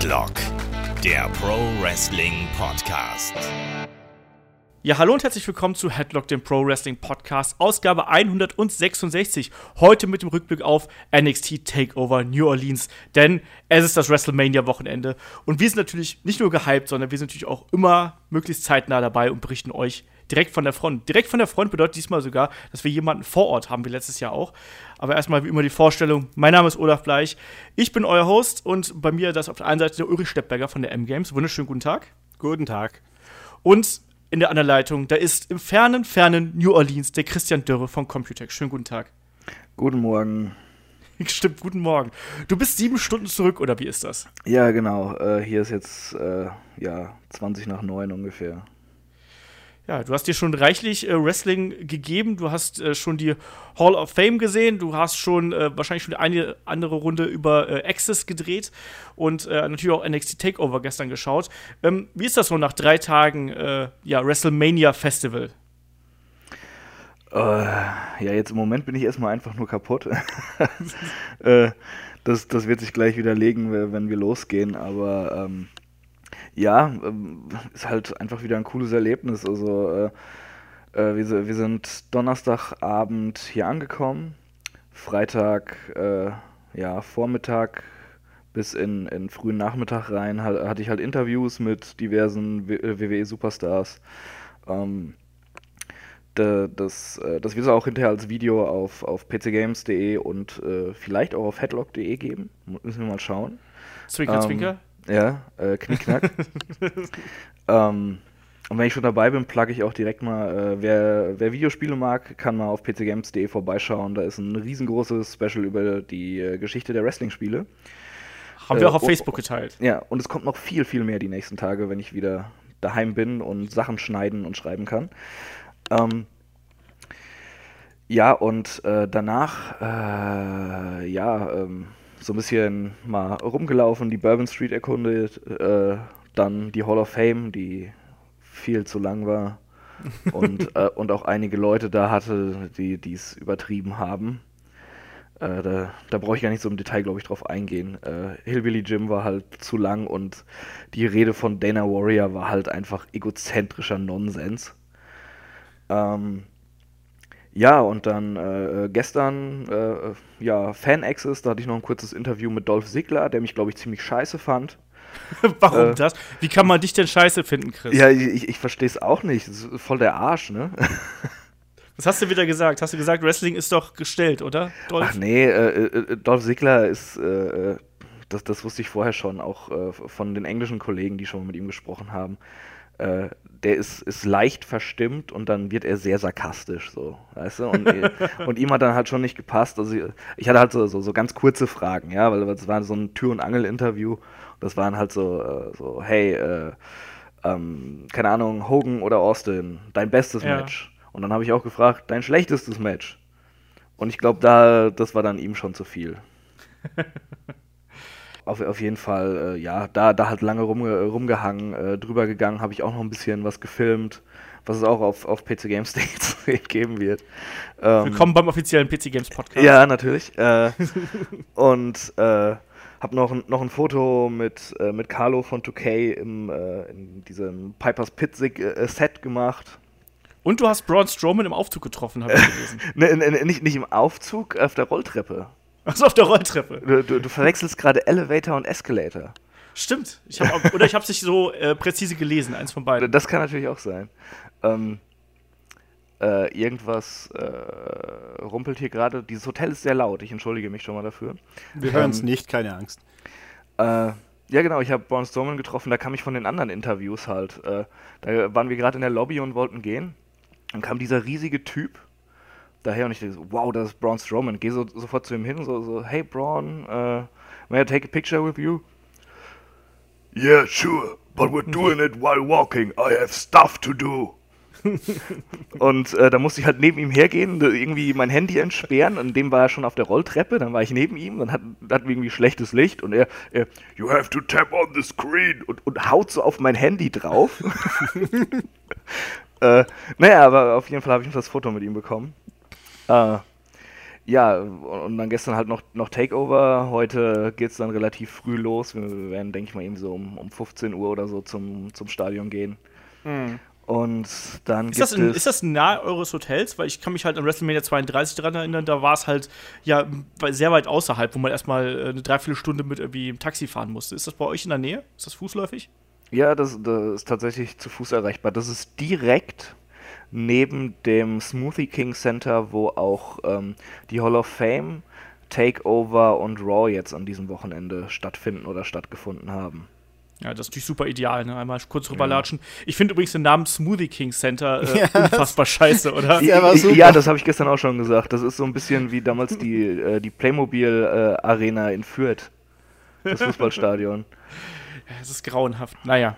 Headlock, der Pro Wrestling Podcast. Ja, hallo und herzlich willkommen zu Headlock, dem Pro Wrestling Podcast, Ausgabe 166. Heute mit dem Rückblick auf NXT Takeover New Orleans, denn es ist das WrestleMania-Wochenende und wir sind natürlich nicht nur gehypt, sondern wir sind natürlich auch immer möglichst zeitnah dabei und berichten euch direkt von der Front. Direkt von der Front bedeutet diesmal sogar, dass wir jemanden vor Ort haben, wie letztes Jahr auch. Aber erstmal wie immer die Vorstellung. Mein Name ist Olaf Bleich. Ich bin euer Host und bei mir das auf der einen Seite der Ulrich Steppberger von der M-Games. Wunderschönen guten Tag. Guten Tag. Und in der anderen Leitung, da ist im fernen, fernen New Orleans der Christian Dörre von Computech. Schönen guten Tag. Guten Morgen. Stimmt, guten Morgen. Du bist sieben Stunden zurück, oder wie ist das? Ja, genau. Äh, hier ist jetzt äh, ja 20 nach 9 ungefähr. Ja, du hast dir schon reichlich äh, Wrestling gegeben. Du hast äh, schon die Hall of Fame gesehen. Du hast schon äh, wahrscheinlich schon eine andere Runde über äh, Access gedreht und äh, natürlich auch NXT Takeover gestern geschaut. Ähm, wie ist das so nach drei Tagen äh, ja, WrestleMania Festival? ja, jetzt im Moment bin ich erstmal einfach nur kaputt. das, das wird sich gleich widerlegen, wenn wir losgehen, aber. Ähm ja, ähm, ist halt einfach wieder ein cooles Erlebnis. Also äh, äh, wir, wir, sind Donnerstagabend hier angekommen, Freitag, äh, ja, Vormittag bis in, in frühen Nachmittag rein hatte ich halt Interviews mit diversen WWE-Superstars. Äh, ähm, das, äh, das wird es auch hinterher als Video auf, auf pcgames.de und äh, vielleicht auch auf headlock.de geben. Müssen wir mal schauen. Zwinker, ähm, Zwinker. Ja, äh, Knickknack. ähm, und wenn ich schon dabei bin, plugge ich auch direkt mal, äh, wer, wer, Videospiele mag, kann mal auf pcgames.de vorbeischauen. Da ist ein riesengroßes Special über die äh, Geschichte der Wrestling-Spiele. Haben wir auch auf und, Facebook geteilt. Ja, und es kommt noch viel, viel mehr die nächsten Tage, wenn ich wieder daheim bin und Sachen schneiden und schreiben kann. Ähm, ja, und äh, danach, äh, ja, ähm, so ein bisschen mal rumgelaufen, die Bourbon Street erkundet, äh, dann die Hall of Fame, die viel zu lang war und, äh, und auch einige Leute da hatte, die es übertrieben haben. Äh, da, da brauche ich gar nicht so im Detail, glaube ich, drauf eingehen. Äh, Hillbilly Jim war halt zu lang und die Rede von Dana Warrior war halt einfach egozentrischer Nonsens. Ähm, ja, und dann äh, gestern, äh, ja, Fan-Access, da hatte ich noch ein kurzes Interview mit Dolph Ziggler, der mich, glaube ich, ziemlich scheiße fand. Warum äh, das? Wie kann man dich denn scheiße finden, Chris? Ja, ich, ich verstehe es auch nicht. Das ist voll der Arsch, ne? Was hast du wieder gesagt? Hast du gesagt, Wrestling ist doch gestellt, oder? Dolph? Ach nee, äh, äh, Dolph Ziggler ist, äh, das, das wusste ich vorher schon, auch äh, von den englischen Kollegen, die schon mit ihm gesprochen haben. Äh, der ist, ist leicht verstimmt und dann wird er sehr sarkastisch, so, weißt du? Und, und ihm hat dann halt schon nicht gepasst. Also ich hatte halt so, so, so ganz kurze Fragen, ja, weil das war so ein Tür- und Angel-Interview. Das waren halt so, äh, so hey, äh, ähm, keine Ahnung, Hogan oder Austin, dein bestes ja. Match. Und dann habe ich auch gefragt, dein schlechtestes Match. Und ich glaube, da, das war dann ihm schon zu viel. auf, auf jeden Fall, äh, ja, da, da halt lange rum, rumgehangen, äh, drüber gegangen, habe ich auch noch ein bisschen was gefilmt, was es auch auf, auf PC Games Day zu geben wird. Ähm, Willkommen beim offiziellen PC Games Podcast. Ja, natürlich. Äh, und äh, habe noch, noch ein Foto mit, äh, mit Carlo von 2K im, äh, in diesem Piper's Pit Set gemacht. Und du hast Braun Strowman im Aufzug getroffen, habe ich gelesen. ne, ne, nicht, nicht im Aufzug, auf der Rolltreppe. Achso, auf der Rolltreppe. Du, du, du verwechselst gerade Elevator und Escalator. Stimmt. Ich hab, oder ich habe es nicht so äh, präzise gelesen, eins von beiden. Das kann natürlich auch sein. Ähm, äh, irgendwas äh, rumpelt hier gerade. Dieses Hotel ist sehr laut. Ich entschuldige mich schon mal dafür. Wir hören es ähm, nicht, keine Angst. Äh, ja, genau. Ich habe Braun Strowman getroffen. Da kam ich von den anderen Interviews halt. Äh, da waren wir gerade in der Lobby und wollten gehen. Dann kam dieser riesige Typ daher und ich denke so, wow, das ist Braun Strowman. Gehe so, sofort zu ihm hin, so, so hey Braun, uh, may I take a picture with you? Yeah, sure, but we're doing it while walking. I have stuff to do. und äh, da musste ich halt neben ihm hergehen, irgendwie mein Handy entsperren und dem war er schon auf der Rolltreppe, dann war ich neben ihm, dann hat, hatten wir irgendwie schlechtes Licht und er, er, you have to tap on the screen und, und haut so auf mein Handy drauf. äh, naja, aber auf jeden Fall habe ich das Foto mit ihm bekommen. Äh, ja, und dann gestern halt noch, noch Takeover. Heute geht es dann relativ früh los. Wir werden, denke ich mal, eben so um, um 15 Uhr oder so zum, zum Stadion gehen. Mhm. Und dann ist das, in, ist das nahe eures Hotels? Weil ich kann mich halt an WrestleMania 32 daran erinnern, da war es halt ja sehr weit außerhalb, wo man erstmal äh, eine Dreiviertelstunde mit irgendwie im Taxi fahren musste. Ist das bei euch in der Nähe? Ist das fußläufig? Ja, das, das ist tatsächlich zu Fuß erreichbar. Das ist direkt neben dem Smoothie King Center, wo auch ähm, die Hall of Fame, Takeover und Raw jetzt an diesem Wochenende stattfinden oder stattgefunden haben. Ja, das ist natürlich super ideal, ne? Einmal kurz rüberlatschen. Ja. Ich finde übrigens den Namen Smoothie King Center äh, ja, unfassbar scheiße, oder? Ja, ja das habe ich gestern auch schon gesagt. Das ist so ein bisschen wie damals die, äh, die Playmobil äh, Arena in Fürth. Das Fußballstadion. Ja, es ist grauenhaft. Naja.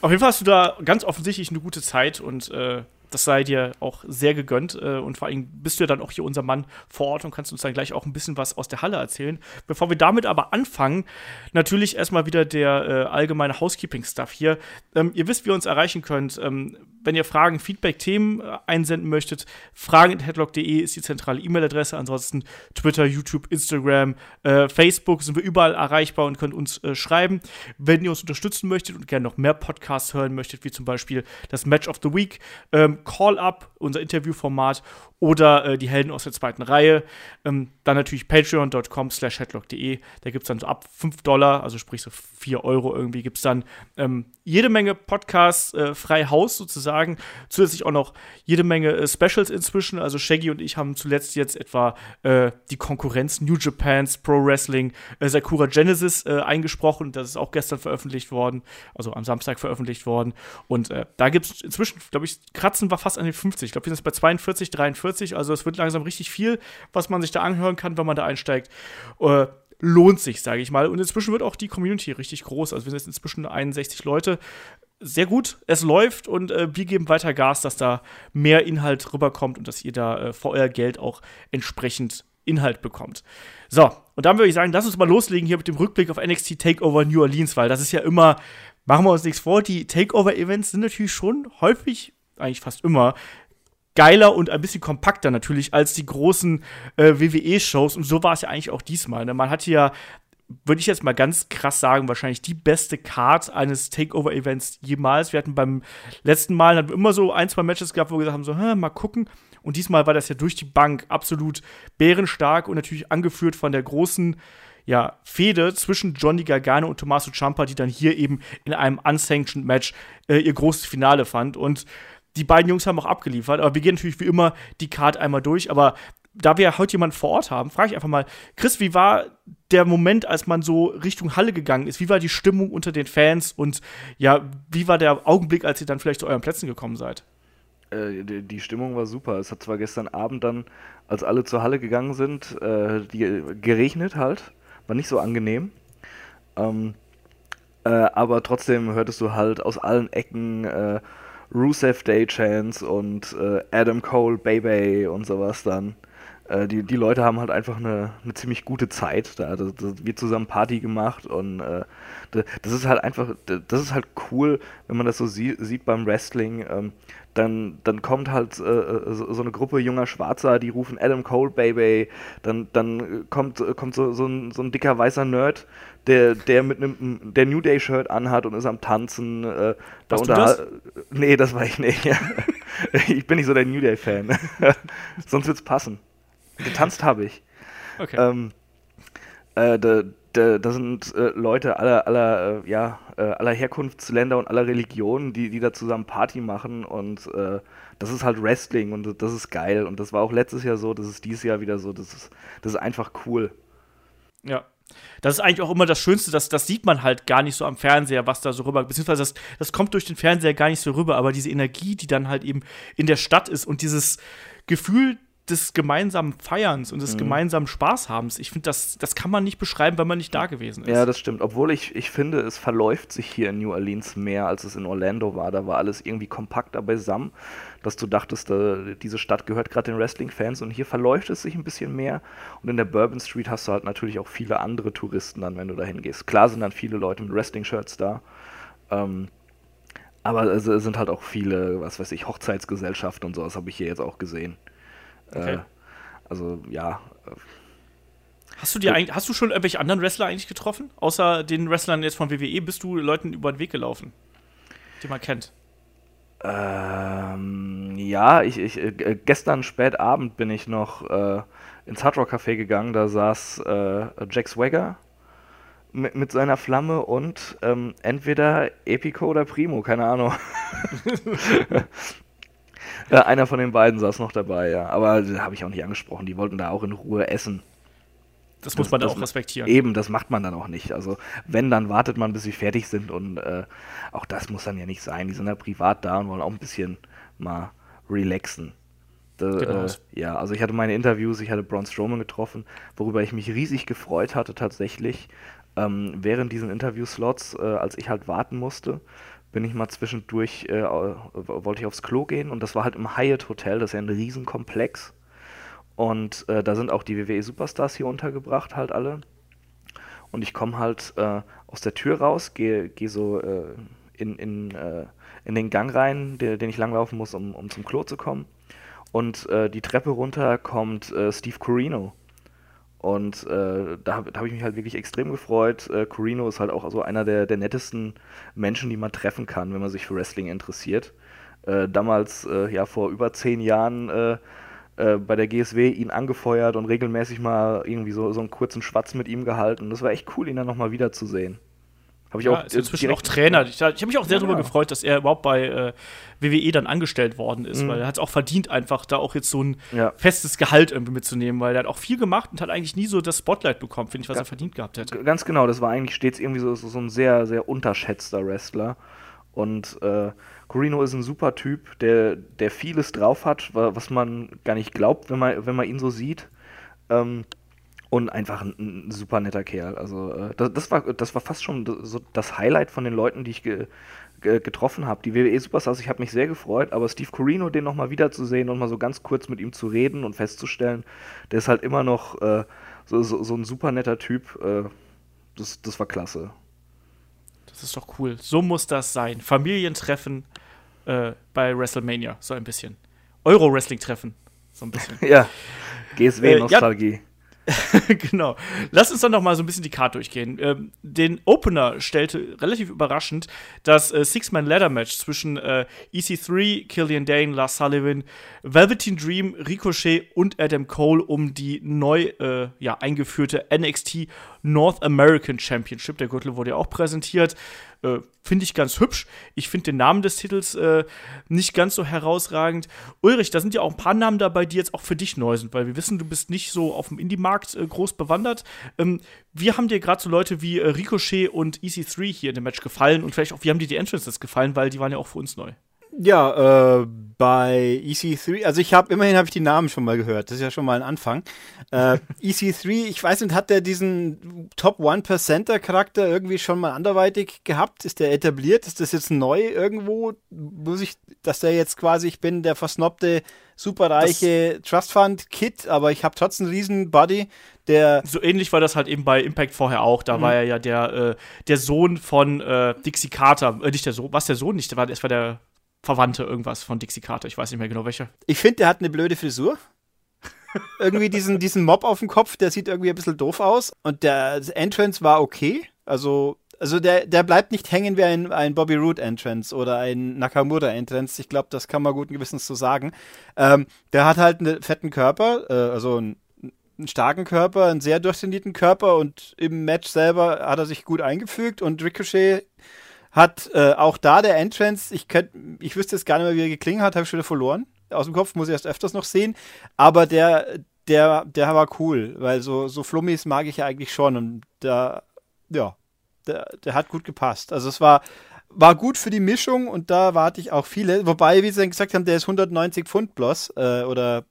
Auf jeden Fall hast du da ganz offensichtlich eine gute Zeit und äh, das sei dir auch sehr gegönnt. Äh, und vor allem bist du ja dann auch hier unser Mann vor Ort und kannst uns dann gleich auch ein bisschen was aus der Halle erzählen. Bevor wir damit aber anfangen, natürlich erstmal wieder der äh, allgemeine Housekeeping-Stuff hier. Ähm, ihr wisst, wie ihr uns erreichen könnt. Ähm, wenn ihr Fragen, Feedback, Themen äh, einsenden möchtet, fragen.headlock.de ist die zentrale E-Mail-Adresse. Ansonsten Twitter, YouTube, Instagram, äh, Facebook sind wir überall erreichbar und könnt uns äh, schreiben. Wenn ihr uns unterstützen möchtet und gerne noch mehr Podcasts hören möchtet, wie zum Beispiel das Match of the Week, ähm, Call Up, unser Interviewformat oder äh, die Helden aus der zweiten Reihe. Ähm, dann natürlich patreon.com slash headlock.de. Da gibt es dann so ab 5 Dollar, also sprich so 4 Euro irgendwie, gibt es dann ähm, jede Menge Podcasts, äh, frei Haus sozusagen. Zusätzlich auch noch jede Menge äh, Specials inzwischen. Also Shaggy und ich haben zuletzt jetzt etwa äh, die Konkurrenz New Japans Pro Wrestling äh, Sakura Genesis äh, eingesprochen. Das ist auch gestern veröffentlicht worden, also am Samstag veröffentlicht worden. Und da gibt es inzwischen, glaube ich, kratzen wir fast an den 50. Ich glaube, wir sind jetzt bei 42, 43. 40. Also es wird langsam richtig viel, was man sich da anhören kann, wenn man da einsteigt. Äh, lohnt sich, sage ich mal. Und inzwischen wird auch die Community richtig groß. Also wir sind jetzt inzwischen 61 Leute. Sehr gut, es läuft und äh, wir geben weiter Gas, dass da mehr Inhalt rüberkommt und dass ihr da äh, für euer Geld auch entsprechend Inhalt bekommt. So, und dann würde ich sagen, lass uns mal loslegen hier mit dem Rückblick auf NXT Takeover New Orleans, weil das ist ja immer, machen wir uns nichts vor, die Takeover-Events sind natürlich schon häufig, eigentlich fast immer, geiler und ein bisschen kompakter natürlich als die großen äh, WWE-Shows. Und so war es ja eigentlich auch diesmal. Ne? Man hatte ja würde ich jetzt mal ganz krass sagen, wahrscheinlich die beste Card eines Takeover-Events jemals. Wir hatten beim letzten Mal hatten wir immer so ein, zwei Matches gehabt, wo wir gesagt haben, so, mal gucken. Und diesmal war das ja durch die Bank absolut bärenstark und natürlich angeführt von der großen ja, Fehde zwischen Johnny Gargano und Tommaso Ciampa, die dann hier eben in einem unsanctioned Match äh, ihr großes Finale fand. Und die beiden Jungs haben auch abgeliefert, aber wir gehen natürlich wie immer die Card einmal durch. Aber da wir heute jemanden vor Ort haben, frage ich einfach mal, Chris, wie war der Moment, als man so Richtung Halle gegangen ist? Wie war die Stimmung unter den Fans und ja, wie war der Augenblick, als ihr dann vielleicht zu euren Plätzen gekommen seid? Äh, die Stimmung war super. Es hat zwar gestern Abend dann, als alle zur Halle gegangen sind, äh, die, geregnet halt. War nicht so angenehm. Ähm, äh, aber trotzdem hörtest du halt aus allen Ecken äh, Rusev Day Chance und äh, Adam Cole, Baby und sowas dann. Äh, die, die Leute haben halt einfach eine, eine ziemlich gute Zeit da. Das, das wird zusammen Party gemacht und äh, das ist halt einfach, das ist halt cool, wenn man das so sie, sieht beim Wrestling. Ähm, dann, dann kommt halt äh, äh, so, so, eine Gruppe junger Schwarzer, die rufen Adam Cole Baby, dann, dann kommt, kommt so, so, ein, so ein dicker weißer Nerd, der, der mit einem der New Day Shirt anhat und ist am Tanzen. Äh, da du das? Nee, das war ich nicht. ich bin nicht so der New Day Fan. Sonst wird's passen. Getanzt habe ich. Okay. Ähm, äh, da, da, da, sind äh, Leute aller, aller, äh, ja, äh, aller Herkunftsländer und aller Religionen, die, die da zusammen Party machen und äh, das ist halt Wrestling und das ist geil und das war auch letztes Jahr so, das ist dieses Jahr wieder so, das ist, das ist einfach cool. Ja, das ist eigentlich auch immer das Schönste, das, das sieht man halt gar nicht so am Fernseher, was da so rüber, beziehungsweise das, das kommt durch den Fernseher gar nicht so rüber, aber diese Energie, die dann halt eben in der Stadt ist und dieses Gefühl des gemeinsamen Feierns und des mhm. gemeinsamen Spaßhabens. Ich finde, das, das kann man nicht beschreiben, wenn man nicht da gewesen ist. Ja, das stimmt. Obwohl ich, ich finde, es verläuft sich hier in New Orleans mehr, als es in Orlando war. Da war alles irgendwie kompakter beisammen, dass du dachtest, äh, diese Stadt gehört gerade den Wrestling-Fans und hier verläuft es sich ein bisschen mehr. Und in der Bourbon Street hast du halt natürlich auch viele andere Touristen dann, wenn du da hingehst. Klar sind dann viele Leute mit Wrestling-Shirts da. Ähm, aber es sind halt auch viele, was weiß ich, Hochzeitsgesellschaften und sowas habe ich hier jetzt auch gesehen. Okay. Äh, Also ja. Hast du dir eigentlich, hast du schon irgendwelche anderen Wrestler eigentlich getroffen? Außer den Wrestlern jetzt von WWE, bist du Leuten über den Weg gelaufen, die man kennt? Ähm, ja, ich, ich, äh, gestern spät Abend bin ich noch äh, ins Hard Rock Café gegangen, da saß äh, Jack Swagger mit, mit seiner Flamme und ähm, entweder Epico oder Primo, keine Ahnung. ja, einer von den beiden saß noch dabei, ja. Aber das habe ich auch nicht angesprochen. Die wollten da auch in Ruhe essen. Das muss man das, auch respektieren. Eben, das macht man dann auch nicht. Also, wenn, dann wartet man, bis sie fertig sind und äh, auch das muss dann ja nicht sein. Die sind ja privat da und wollen auch ein bisschen mal relaxen. Da, Genau. äh, ja, also ich hatte meine Interviews, ich hatte Braun Strowman getroffen, worüber ich mich riesig gefreut hatte tatsächlich. Ähm, während diesen Interviewslots, äh, als ich halt warten musste, bin ich mal zwischendurch, äh, wollte ich aufs Klo gehen und das war halt im Hyatt Hotel, das ist ja ein Riesenkomplex. Und äh, da sind auch die WWE Superstars hier untergebracht, halt alle. Und ich komme halt äh, aus der Tür raus, gehe geh so äh, in, in, äh, in den Gang rein, der, den ich langlaufen muss, um, um zum Klo zu kommen. Und äh, die Treppe runter kommt Steve Corino. Und äh, da habe hab ich mich halt wirklich extrem gefreut. Äh, Corino ist halt auch so einer der, der nettesten Menschen, die man treffen kann, wenn man sich für Wrestling interessiert. Äh, damals, äh, ja, vor über zehn Jahren äh, äh, bei der GSW ihn angefeuert und regelmäßig mal irgendwie so, so einen kurzen Schwatz mit ihm gehalten. Das war echt cool, ihn dann nochmal wiederzusehen. Habe ich Ja, auch ist inzwischen auch Trainer. Ich, ich habe mich auch sehr Ja, darüber genau. gefreut, dass er überhaupt bei äh, WWE dann angestellt worden ist, Mhm. weil er hat es auch verdient, einfach da auch jetzt so ein Ja. festes Gehalt irgendwie mitzunehmen, weil er hat auch viel gemacht und hat eigentlich nie so das Spotlight bekommen, finde ich, was Ja. er verdient gehabt hätte. Ganz genau, das war eigentlich stets irgendwie so, so, ein sehr, sehr unterschätzter Wrestler. Und äh, Corino ist ein super Typ, der, der vieles drauf hat, wa- was man gar nicht glaubt, wenn man, wenn man ihn so sieht. Ähm, und einfach ein, ein super netter Kerl. Also äh, das, das, war, das war fast schon so das Highlight von den Leuten, die ich ge, ge, getroffen habe. Die WWE Superstars, ich habe mich sehr gefreut, aber Steve Corino, den nochmal wiederzusehen und mal so ganz kurz mit ihm zu reden und festzustellen, der ist halt immer noch äh, so, so, so ein super netter Typ. Äh, das, das war klasse. Das ist doch cool. So muss das sein. Familientreffen äh, bei WrestleMania, so ein bisschen. Euro-Wrestling-Treffen, so ein bisschen. Ja, Äh, ja. Genau. Lass uns dann noch mal so ein bisschen die Karte durchgehen. Ähm, den Opener stellte relativ überraschend das äh, Six-Man-Ladder-Match zwischen äh, EC3, Killian Dane, Lars Sullivan, Velveteen Dream, Ricochet und Adam Cole um die neu äh, ja, eingeführte NXT North American Championship. Der Gürtel wurde ja auch präsentiert. Äh, finde ich ganz hübsch. Ich finde den Namen des Titels äh, nicht ganz so herausragend. Ulrich, da sind ja auch ein paar Namen dabei, die jetzt auch für dich neu sind, weil wir wissen, du bist nicht so auf dem Indie-Markt äh, groß bewandert. Ähm, wie haben dir gerade so Leute wie äh, Ricochet und EC3 hier in dem Match gefallen und vielleicht auch, wie haben dir die Entrances gefallen, weil die waren ja auch für uns neu. Ja, äh, bei EC3, also ich habe immerhin habe ich die Namen schon mal gehört. Das ist ja schon mal ein Anfang. Äh, EC3, ich weiß nicht, hat der diesen Top 1%er Charakter irgendwie schon mal anderweitig gehabt? Ist der etabliert? Ist das jetzt neu irgendwo? Muss ich, dass der jetzt quasi, ich bin der versnobte, superreiche Trust Fund Kid, aber ich habe trotzdem einen riesen Body, der So ähnlich war das halt eben bei Impact vorher auch. Da war er ja der, äh, der Sohn von äh, Dixie Carter. Äh, nicht der Sohn, was der Sohn nicht? Der war, es war der Verwandte irgendwas von Dixie Carter. Ich weiß nicht mehr genau welcher. Ich finde, der hat eine blöde Frisur. irgendwie diesen, diesen Mob auf dem Kopf, der sieht irgendwie ein bisschen doof aus. Und der Entrance war okay. Also, also der, der bleibt nicht hängen wie ein, ein Bobby Roode Entrance oder ein Nakamura Entrance. Ich glaube, das kann man guten Gewissens so sagen. Ähm, der hat halt einen fetten Körper, äh, also einen, einen starken Körper, einen sehr durchtrainierten Körper und im Match selber hat er sich gut eingefügt und Ricochet hat äh, auch da der Entrance, ich, könnt, ich wüsste jetzt gar nicht mehr, wie er geklingen hat, habe ich schon wieder verloren. Aus dem Kopf muss ich erst öfters noch sehen. Aber der, der, der war cool, weil so, so Flummis mag ich ja eigentlich schon. Und da, ja, der, der hat gut gepasst. Also es war, war gut für die Mischung und da warte ich auch viele. Wobei, wie sie dann gesagt haben, der ist 190 Pfund bloß äh, oder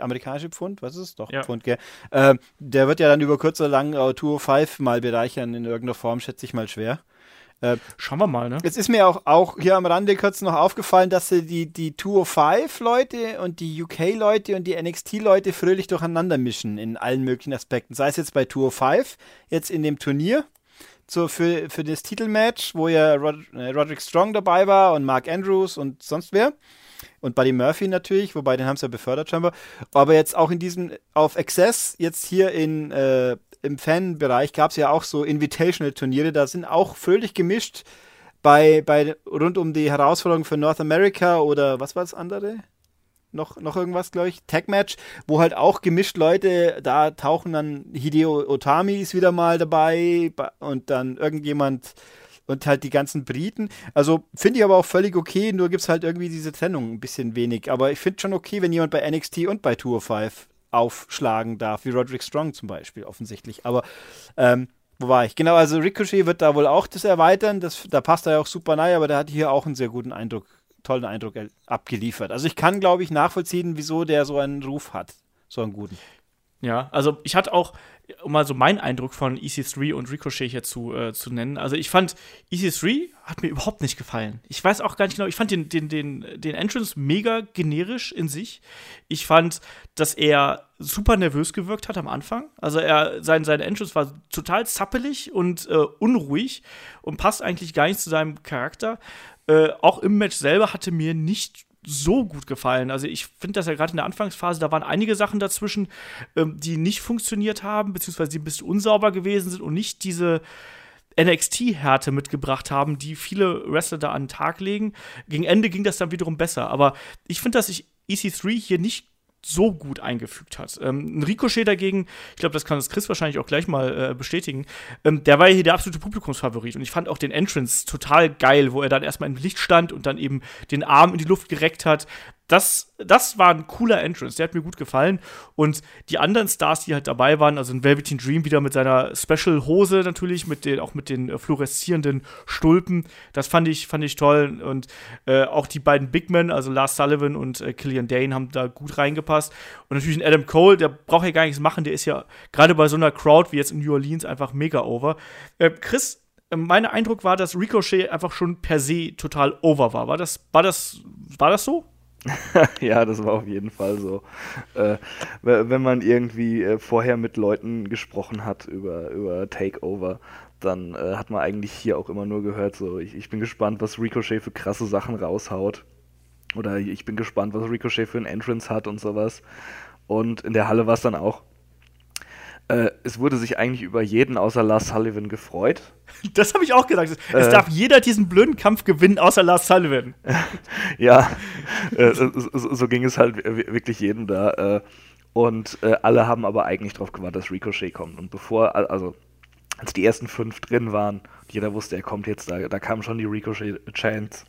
amerikanische Pfund, was ist es? Doch, Ja. Pfund, gell? Ähm, der wird ja dann über kurz oder lang äh, Tour 5 mal bereichern in irgendeiner Form, schätze ich mal schwer. Schauen wir mal, ne? Jetzt ist mir auch, auch hier am Rande kurz noch aufgefallen, dass sie die, die 205-Leute und die UK-Leute und die NXT-Leute fröhlich durcheinander mischen in allen möglichen Aspekten. Sei es jetzt bei 205, jetzt in dem Turnier so für, für das Titelmatch, wo ja Rod äh, Roderick Strong dabei war und Mark Andrews und sonst wer. und Buddy Murphy natürlich, wobei den haben sie ja befördert scheinbar. Aber jetzt auch in diesem, auf Access, jetzt hier in, äh, im Fanbereich gab es ja auch so Invitational-Turniere, da sind auch völlig gemischt bei, bei rund um die Herausforderung für North America oder was war das andere? Noch, noch irgendwas, glaube ich, Tag-Match, wo halt auch gemischt Leute, da tauchen dann Hideo Otami ist wieder mal dabei und dann irgendjemand und halt die ganzen Briten. Also finde ich aber auch völlig okay, nur gibt es halt irgendwie diese Trennung ein bisschen wenig. Aber ich finde schon okay, wenn jemand bei NXT und bei Tour 5 aufschlagen darf, wie Roderick Strong zum Beispiel, offensichtlich. Aber ähm, wo war ich? Genau, also Ricochet wird da wohl auch das erweitern. Das, da passt er ja auch super nahe, aber der hat hier auch einen sehr guten Eindruck, tollen Eindruck abgeliefert. Also ich kann, glaube ich, nachvollziehen, wieso der so einen Ruf hat. So einen guten. Ja, also ich hatte auch, um mal so meinen Eindruck von EC3 und Ricochet hier zu, äh, zu nennen. Also ich fand, EC3 hat mir überhaupt nicht gefallen. Ich weiß auch gar nicht genau, ich fand den, den, den, den Entrance mega generisch in sich. Ich fand, dass er super nervös gewirkt hat am Anfang. Also er, sein, sein Entrance war total zappelig und äh, unruhig und passt eigentlich gar nicht zu seinem Charakter. Äh, auch im Match selber hatte mir nicht so gut gefallen. Also ich finde, dass ja gerade in der Anfangsphase, da waren einige Sachen dazwischen, ähm, die nicht funktioniert haben, beziehungsweise die ein bisschen unsauber gewesen sind und nicht diese NXT-Härte mitgebracht haben, die viele Wrestler da an den Tag legen. Gegen Ende ging das dann wiederum besser. Aber ich finde, dass sich EC3 hier nicht so gut eingefügt hat. Ähm, Ricochet dagegen, ich glaube, das kann das Chris wahrscheinlich auch gleich mal äh, bestätigen, ähm, der war hier der absolute Publikumsfavorit und ich fand auch den Entrance total geil, wo er dann erstmal im Licht stand und dann eben den Arm in die Luft gereckt hat das, das war ein cooler Entrance, der hat mir gut gefallen. Und die anderen Stars, die halt dabei waren, also ein Velveteen Dream wieder mit seiner Special-Hose natürlich, mit den, auch mit den äh, fluoreszierenden Stulpen, das fand ich, fand ich toll. Und äh, auch die beiden Big Men, also Lars Sullivan und äh, Killian Dane, haben da gut reingepasst. Und natürlich ein Adam Cole, der braucht ja gar nichts machen, der ist ja gerade bei so einer Crowd wie jetzt in New Orleans einfach mega over. Äh, Chris, äh, mein Eindruck war, dass Ricochet einfach schon per se total over war. War das, war das, war das so? ja, das war auf jeden Fall so. Äh, wenn man irgendwie äh, vorher mit Leuten gesprochen hat über, über Takeover, dann äh, hat man eigentlich hier auch immer nur gehört, so, ich, ich bin gespannt, was Ricochet für krasse Sachen raushaut. Oder ich bin gespannt, was Ricochet für ein Entrance hat und sowas. Und in der Halle war es dann auch. Äh, es wurde sich eigentlich über jeden außer Lars Sullivan gefreut. Das habe ich auch gesagt. Es äh, darf jeder diesen blöden Kampf gewinnen, außer Lars Sullivan. ja, äh, so, so, ging es halt wirklich jedem da. Äh, und äh, alle haben aber eigentlich darauf gewartet, dass Ricochet kommt. Und bevor, also als die ersten fünf drin waren, jeder wusste, er kommt jetzt, da, da kamen schon die Ricochet-Chants.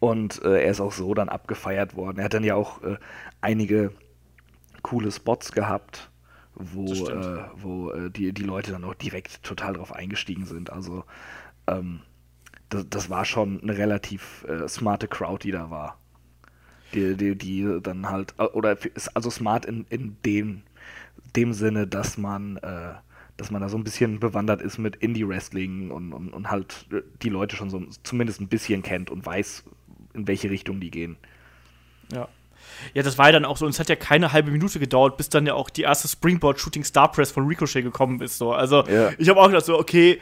Und äh, er ist auch so dann abgefeiert worden. Er hat dann ja auch einige coole Spots gehabt wo, äh, wo äh, die, die Leute dann auch direkt total drauf eingestiegen sind. Also ähm, das, das, war schon eine relativ äh, smarte Crowd, die da war. Die, die, die dann halt, äh, oder also smart in, in dem, dem Sinne, dass man, äh, dass man da so ein bisschen bewandert ist mit Indie-Wrestling und, und, und halt die Leute schon so zumindest ein bisschen kennt und weiß, in welche Richtung die gehen. Ja. Ja, das war ja dann auch so, und es hat ja keine halbe Minute gedauert, bis dann ja auch die erste Springboard-Shooting Star Press von Ricochet gekommen ist. So. Also, ja. ich habe auch gedacht, so, okay,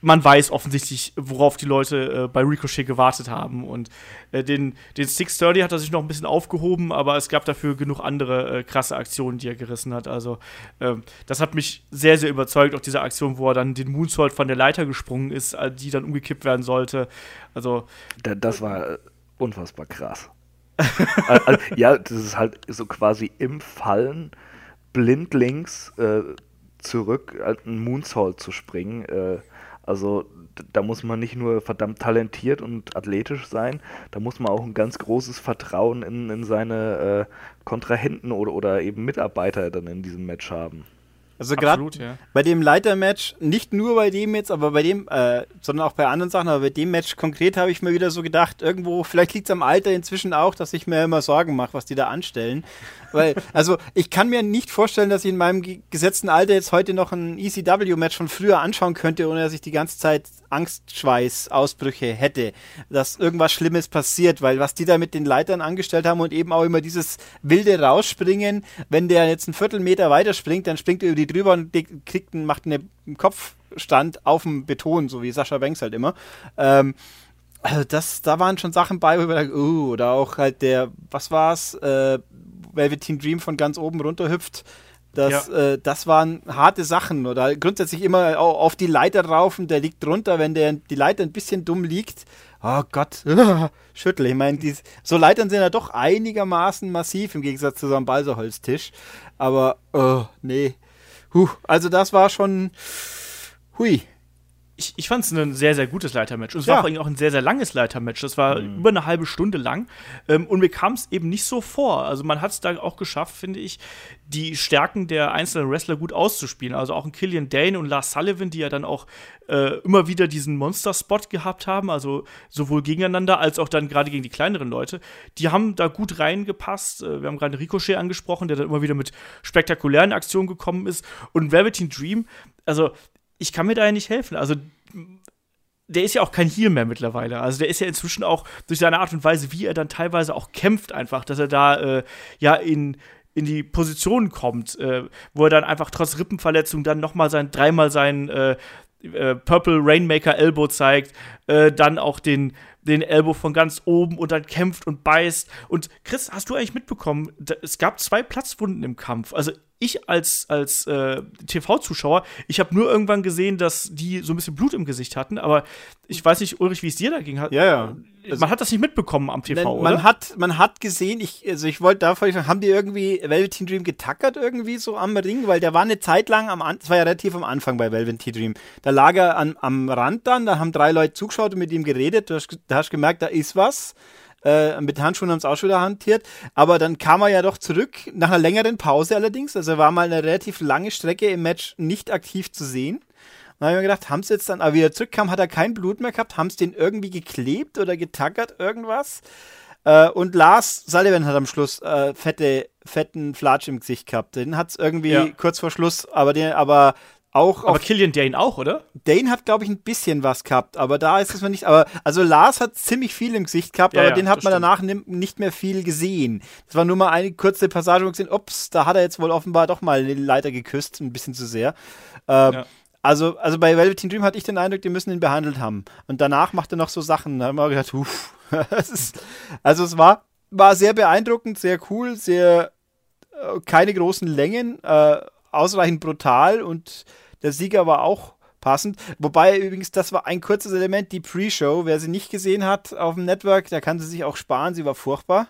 man weiß offensichtlich, worauf die Leute äh, bei Ricochet gewartet haben. Und äh, den, den 630 hat er sich noch ein bisschen aufgehoben, aber es gab dafür genug andere äh, krasse Aktionen, die er gerissen hat. Also, ähm, das hat mich sehr, sehr überzeugt. Auch diese Aktion, wo er dann den Moonsault von der Leiter gesprungen ist, äh, die dann umgekippt werden sollte. Also. Das war äh, unfassbar krass ja, das ist halt so quasi im Fallen blindlings äh, zurück halt einen Moonsault zu springen. Äh, also da muss man nicht nur verdammt talentiert und athletisch sein, da muss man auch ein ganz großes Vertrauen in, in seine äh, Kontrahenten oder, oder eben Mitarbeiter dann in diesem Match haben. Also gerade ja. bei dem Leitermatch, nicht nur bei dem jetzt, aber bei dem, äh, sondern auch bei anderen Sachen, aber bei dem Match konkret habe ich mir wieder so gedacht, irgendwo, vielleicht liegt es am Alter inzwischen auch, dass ich mir immer Sorgen mache, was die da anstellen. Weil, also ich kann mir nicht vorstellen, dass ich in meinem gesetzten Alter jetzt heute noch ein ECW-Match von früher anschauen könnte, ohne dass ich die ganze Zeit Angstschweiß-Ausbrüche hätte, dass irgendwas Schlimmes passiert, weil was die da mit den Leitern angestellt haben und eben auch immer dieses wilde Rausspringen, wenn der jetzt einen Viertelmeter weiter springt, dann springt er über die drüber und kriegt, macht einen Kopfstand auf dem Beton, so wie Sascha Banks halt immer. Ähm, also das, da waren schon Sachen bei, wo wir dachten, uh, oder auch halt der, was war's, äh, Velveteen Dream von ganz oben runterhüpft. Das, Ja. äh, das waren harte Sachen. Oder grundsätzlich immer au- auf die Leiter rauf und der liegt drunter, wenn der, die Leiter ein bisschen dumm liegt. Oh Gott, schüttel. Ich meine, so Leitern sind ja doch einigermaßen massiv im Gegensatz zu so einem Balsaholztisch. Aber, oh, nee. Huh, also das war schon, hui. Ich, ich fand es ein sehr, sehr gutes Leitermatch. Und es Ja. war vor allem auch ein sehr, sehr langes Leitermatch. Das war über eine halbe Stunde lang. Ähm, und mir kam es eben nicht so vor. Also man hat es da auch geschafft, finde ich, die Stärken der einzelnen Wrestler gut auszuspielen. Also auch ein Killian Dane und Lars Sullivan, die ja dann auch äh, immer wieder diesen Monster-Spot gehabt haben. Also sowohl gegeneinander als auch dann gerade gegen die kleineren Leute. Die haben da gut reingepasst. Äh, wir haben gerade Ricochet angesprochen, der dann immer wieder mit spektakulären Aktionen gekommen ist. Und Velveteen Dream, also ich kann mir da ja nicht helfen. Also der ist ja auch kein Heel mehr mittlerweile. Also der ist ja inzwischen auch durch seine Art und Weise, wie er dann teilweise auch kämpft, einfach, dass er da äh, ja in in die Position kommt, äh, wo er dann einfach trotz Rippenverletzung dann noch mal sein dreimal seinen äh, äh, Purple Rainmaker Elbow zeigt, äh, dann auch den den Elbow von ganz oben und dann kämpft und beißt. Und Chris, hast du eigentlich mitbekommen, da, es gab zwei Platzwunden im Kampf. Also ich als, als äh, TV-Zuschauer, ich habe nur irgendwann gesehen, dass die so ein bisschen Blut im Gesicht hatten, aber ich weiß nicht, Ulrich, wie es dir dagegen hat. Ja, ja. Man hat das nicht mitbekommen am TV, man oder? hat, man hat gesehen, ich, also ich wollte da fragen, haben die irgendwie Velveteen Dream getackert irgendwie so am Ring? Weil der war eine Zeit lang am das war ja relativ am Anfang bei Velveteen Dream. Da lag er an, am Rand dann, da haben drei Leute zugeschaut und mit ihm geredet. Du hast, ge- da hast gemerkt, da ist was. Äh, mit Handschuhen haben sie auch schon wieder hantiert. Aber dann kam er ja doch zurück, nach einer längeren Pause allerdings. Also er war mal eine relativ lange Strecke im Match nicht aktiv zu sehen. Und dann habe ich mir gedacht, haben sie jetzt dann, aber wie er zurückkam, hat er kein Blut mehr gehabt, haben sie den irgendwie geklebt oder getackert, irgendwas. Äh, und Lars Sullivan hat am Schluss äh, fette, fetten Flatsch im Gesicht gehabt. Den hat es irgendwie Ja. kurz vor Schluss, aber den, aber auch aber Killian Dane auch, oder? Dane hat, glaube ich, ein bisschen was gehabt, aber da ist es noch nicht. Aber also Lars hat ziemlich viel im Gesicht gehabt, Ja, aber ja, den hat das man stimmt. danach nicht mehr viel gesehen. Es war nur mal eine kurze Passage, wo wir gesehen, ups, da hat er jetzt wohl offenbar doch mal die Leiter geküsst, ein bisschen zu sehr. Ähm, Ja. Also, also bei Velveteen Dream hatte ich den Eindruck, die müssen ihn behandelt haben. Und danach macht er noch so Sachen. Da haben wir gedacht, uff. das also es war, war sehr beeindruckend, sehr cool, sehr äh, keine großen Längen, äh, ausreichend brutal und der Sieger war auch passend. Wobei übrigens, das war ein kurzes Element, die Pre-Show. Wer sie nicht gesehen hat auf dem Network, der kann sie sich auch sparen, sie war furchtbar.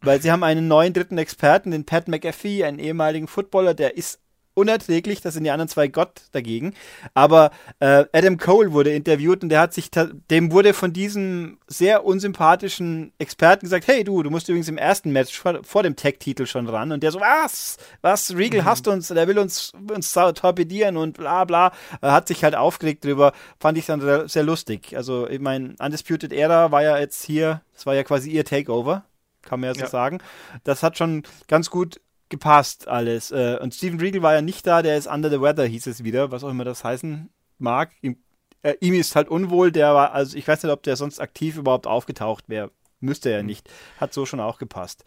Weil sie haben einen neuen dritten Experten, den Pat McAfee, einen ehemaligen Footballer, der ist unerträglich, das sind die anderen zwei Gott dagegen. Aber äh, Adam Cole wurde interviewt und der hat sich, dem wurde von diesem sehr unsympathischen Experten gesagt, hey du, du musst übrigens im ersten Match vor, vor dem Tag-Titel schon ran. Und der so, was? Was? Regal hasst uns, der will uns, uns torpedieren und bla bla. Er hat sich halt aufgeregt drüber, fand ich dann sehr, sehr lustig. Also ich meine, Undisputed Era war ja jetzt hier, das war ja quasi ihr Takeover, kann man ja so Ja. sagen. Das hat schon ganz gut gepasst alles. Äh, Und Steven Regal war ja nicht da, der ist under the weather, hieß es wieder, was auch immer das heißen mag. Ihm, äh, ihm ist halt unwohl, der war, also ich weiß nicht, ob der sonst aktiv überhaupt aufgetaucht wäre. Müsste er nicht. Hat so schon auch gepasst.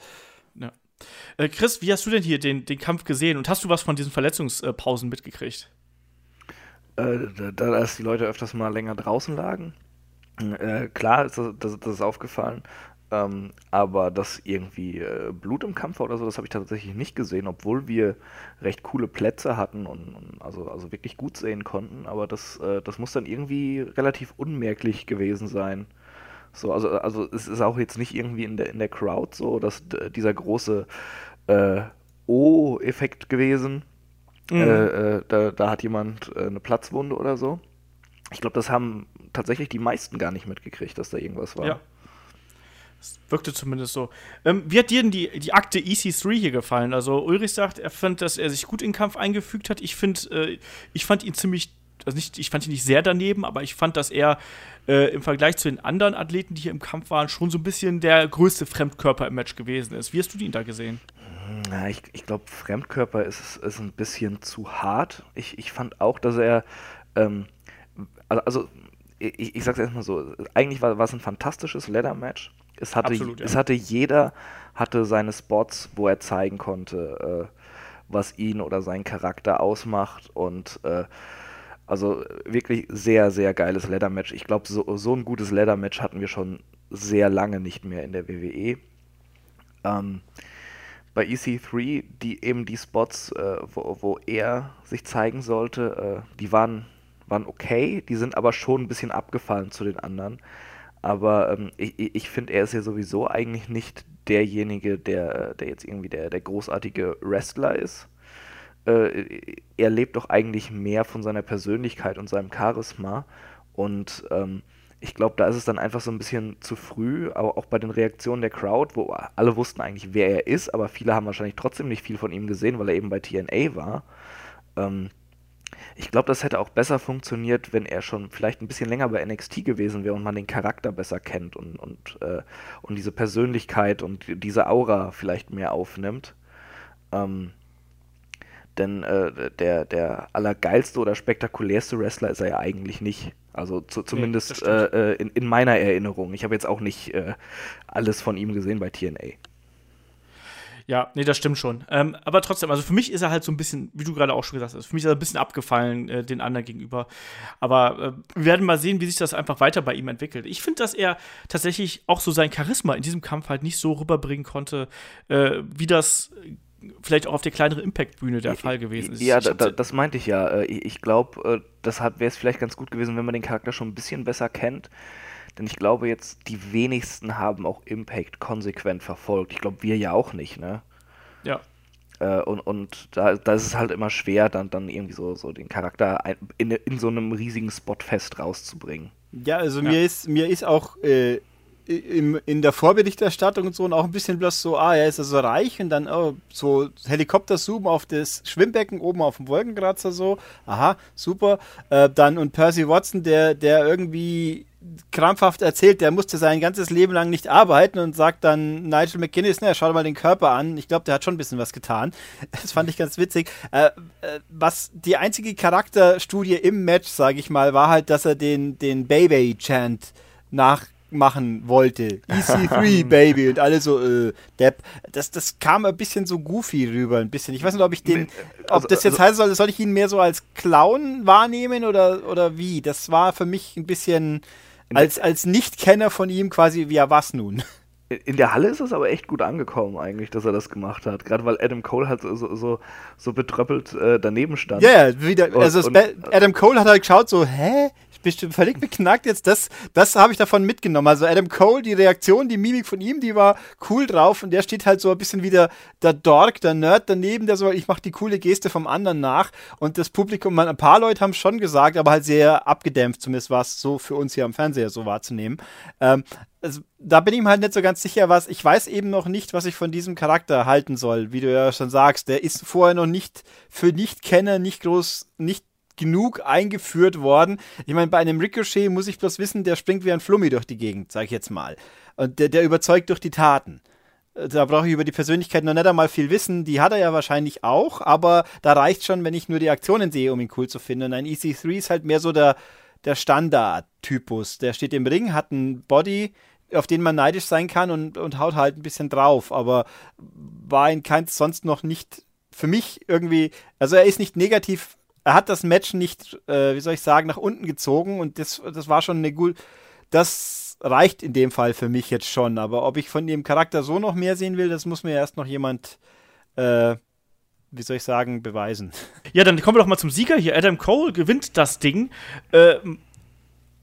Äh, Chris, wie hast du denn hier den, den Kampf gesehen und hast du was von diesen Verletzungspausen mitgekriegt? Äh, da, da dass die Leute öfters mal länger draußen lagen. Äh, klar, ist das, das, das ist aufgefallen. Ähm, aber dass irgendwie äh, Blut im Kampf war oder so, das habe ich tatsächlich nicht gesehen, obwohl wir recht coole Plätze hatten und, und also, also wirklich gut sehen konnten. Aber das, äh, das muss dann irgendwie relativ unmerklich gewesen sein. So, also, also es ist auch jetzt nicht irgendwie in der, in der Crowd so, dass dieser große äh, O-Effekt gewesen. Mhm. Äh, äh, da, da hat jemand äh, eine Platzwunde oder so. Ich glaube, das haben tatsächlich die meisten gar nicht mitgekriegt, dass da irgendwas war. Ja. Es wirkte zumindest so. Ähm, wie hat dir denn die, die Akte EC3 hier gefallen? Also Ulrich sagt, er fand, dass er sich gut in den Kampf eingefügt hat. Ich finde, äh, ich fand ihn ziemlich, also nicht, ich fand ihn nicht sehr daneben, aber ich fand, dass er äh, im Vergleich zu den anderen Athleten, die hier im Kampf waren, schon so ein bisschen der größte Fremdkörper im Match gewesen ist. Wie hast du ihn da gesehen? Ja, ich ich glaube, Fremdkörper ist, ist ein bisschen zu hart. Ich, ich fand auch, dass er, ähm, also, also ich, ich sag's erstmal so, eigentlich war es ein fantastisches Leather-Match. Es hatte, Absolut, ja. es hatte jeder, hatte seine Spots, wo er zeigen konnte, äh, was ihn oder seinen Charakter ausmacht und äh, Also wirklich sehr, sehr geiles Leather-Match. Ich glaube, so, so ein gutes Leather-Match hatten wir schon sehr lange nicht mehr in der WWE. Ähm, bei EC3, die eben die Spots, äh, wo, wo er sich zeigen sollte, äh, die waren, waren okay, die sind aber schon ein bisschen abgefallen zu den anderen. Aber ähm, ich, ich finde, er ist ja sowieso eigentlich nicht derjenige, der, der jetzt irgendwie der, der großartige Wrestler ist. Äh, er lebt doch eigentlich mehr von seiner Persönlichkeit und seinem Charisma. Und ähm, ich glaube, da ist es dann einfach so ein bisschen zu früh, aber auch bei den Reaktionen der Crowd, wo alle wussten eigentlich, wer er ist, aber viele haben wahrscheinlich trotzdem nicht viel von ihm gesehen, weil er eben bei TNA war. Ähm, ich glaube, das hätte auch besser funktioniert, wenn er schon vielleicht ein bisschen länger bei NXT gewesen wäre und man den Charakter besser kennt und, und, äh, und diese Persönlichkeit und diese Aura vielleicht mehr aufnimmt. Ähm, denn äh, der, der allergeilste oder spektakulärste Wrestler ist er ja eigentlich nicht. Also zu, zumindest nee, äh, äh, in, in, meiner Erinnerung. Ich habe jetzt auch nicht äh, alles von ihm gesehen bei TNA. Ja, nee, das stimmt schon. Ähm, aber trotzdem, also für mich ist er halt so ein bisschen, wie du gerade auch schon gesagt hast, für mich ist er ein bisschen abgefallen äh, den anderen gegenüber. Aber äh, wir werden mal sehen, wie sich das einfach weiter bei ihm entwickelt. Ich finde, dass er tatsächlich auch so sein Charisma in diesem Kampf halt nicht so rüberbringen konnte, äh, wie das vielleicht auch auf der kleineren Impact-Bühne der Fall gewesen ist. Ja, da, da, das meinte ich ja. Äh, ich glaube, äh, deshalb wäre es vielleicht ganz gut gewesen, wenn man den Charakter schon ein bisschen besser kennt. Denn ich glaube jetzt, die wenigsten haben auch Impact konsequent verfolgt. Ich glaube, wir ja auch nicht, ne? Ja. Äh, und und da, da ist es halt immer schwer, dann, dann irgendwie so, so den Charakter in, in so einem riesigen Spot fest rauszubringen. Ja, also ja. mir ist mir ist auch äh, im, in der Vorberichterstattung und so und auch ein bisschen bloß so, ah, er ist also reich und dann oh, so Helikopter-Zoom auf das Schwimmbecken oben auf dem Wolkenkratzer so, aha, super. Äh, dann und Percy Watson, der, der irgendwie krampfhaft erzählt, der musste sein ganzes Leben lang nicht arbeiten und sagt dann Nigel McGuinness, ne, schau mal den Körper an. Ich glaube, der hat schon ein bisschen was getan. Das fand ich ganz witzig. Äh, äh, was die einzige Charakterstudie im Match, sage ich mal, war halt, dass er den, den Baby-Chant nach machen wollte. EC3, Baby. Und alle so, äh, Depp. Das, das kam ein bisschen so goofy rüber, ein bisschen. Ich weiß nicht, ob ich den, ob also, das jetzt also, heißen soll, soll ich ihn mehr so als Clown wahrnehmen oder, oder wie? Das war für mich ein bisschen als, als Nicht-Kenner von ihm quasi, ja, was nun? In der Halle ist es aber echt gut angekommen eigentlich, dass er das gemacht hat. Gerade weil Adam Cole halt so, so, so betröppelt äh, daneben stand. Ja, yeah, wieder. Also und, Adam Cole hat halt geschaut so, hä? Bestimmt völlig beknackt jetzt. Das, das habe ich davon mitgenommen. Also Adam Cole, die Reaktion, die Mimik von ihm, die war cool drauf und der steht halt so ein bisschen wie der, der Dork, der Nerd daneben, der so, ich mache die coole Geste vom anderen nach und das Publikum, ein paar Leute haben schon gesagt, aber halt sehr abgedämpft, zumindest war es so für uns hier am Fernseher so wahrzunehmen. Ähm, also, da bin ich mir halt nicht so ganz sicher, was. Ich weiß eben noch nicht, was ich von diesem Charakter halten soll, wie du ja schon sagst. Der ist vorher noch nicht für Nicht-Kenner nicht groß, nicht genug eingeführt worden. Ich meine, bei einem Ricochet muss ich bloß wissen, der springt wie ein Flummi durch die Gegend, sag ich jetzt mal. Und der, der überzeugt durch die Taten. Da brauche ich über die Persönlichkeit noch nicht einmal viel wissen. Die hat er ja wahrscheinlich auch, aber da reicht schon, wenn ich nur die Aktionen sehe, um ihn cool zu finden. Und ein EC3 ist halt mehr so der, der Standard-Typus. Der steht im Ring, hat einen Body, auf den man neidisch sein kann und, und haut halt ein bisschen drauf. Aber war in keins sonst noch nicht für mich irgendwie, also er ist nicht negativ er hat das Match nicht, äh, wie soll ich sagen, nach unten gezogen und das, das war schon eine gut. Das reicht in dem Fall für mich jetzt schon. Aber ob ich von dem Charakter so noch mehr sehen will, das muss mir erst noch jemand, äh, wie soll ich sagen, beweisen. Ja, dann kommen wir doch mal zum Sieger hier. Adam Cole gewinnt das Ding. Äh,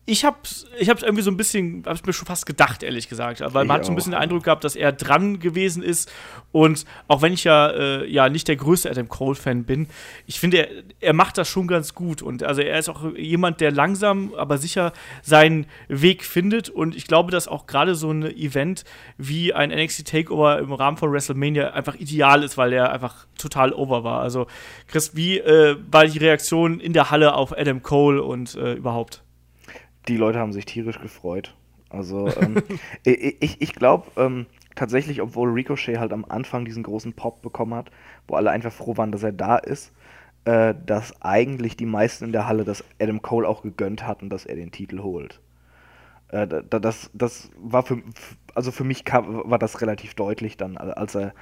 ich hab's, ich hab's irgendwie so ein bisschen, hab's mir schon fast gedacht, ehrlich gesagt. Weil man hat so ein bisschen den Eindruck gehabt, dass er dran gewesen ist. Und auch wenn ich ja, äh, ja nicht der größte Adam Cole-Fan bin, ich finde, er, er macht das schon ganz gut. Und also er ist auch jemand, der langsam, aber sicher seinen Weg findet. Und ich glaube, dass auch gerade so ein Event wie ein NXT Takeover im Rahmen von WrestleMania einfach ideal ist, weil er einfach total over war. Also, Chris, wie äh, war die Reaktion in der Halle auf Adam Cole und äh, überhaupt? Die Leute haben sich tierisch gefreut. Also ähm, ich, ich glaube ähm, tatsächlich, obwohl Ricochet halt am Anfang diesen großen Pop bekommen hat, wo alle einfach froh waren, dass er da ist, äh, dass eigentlich die meisten in der Halle das Adam Cole auch gegönnt hatten, dass er den Titel holt. Äh, das, das war für, also für mich kam, war das relativ deutlich dann, als er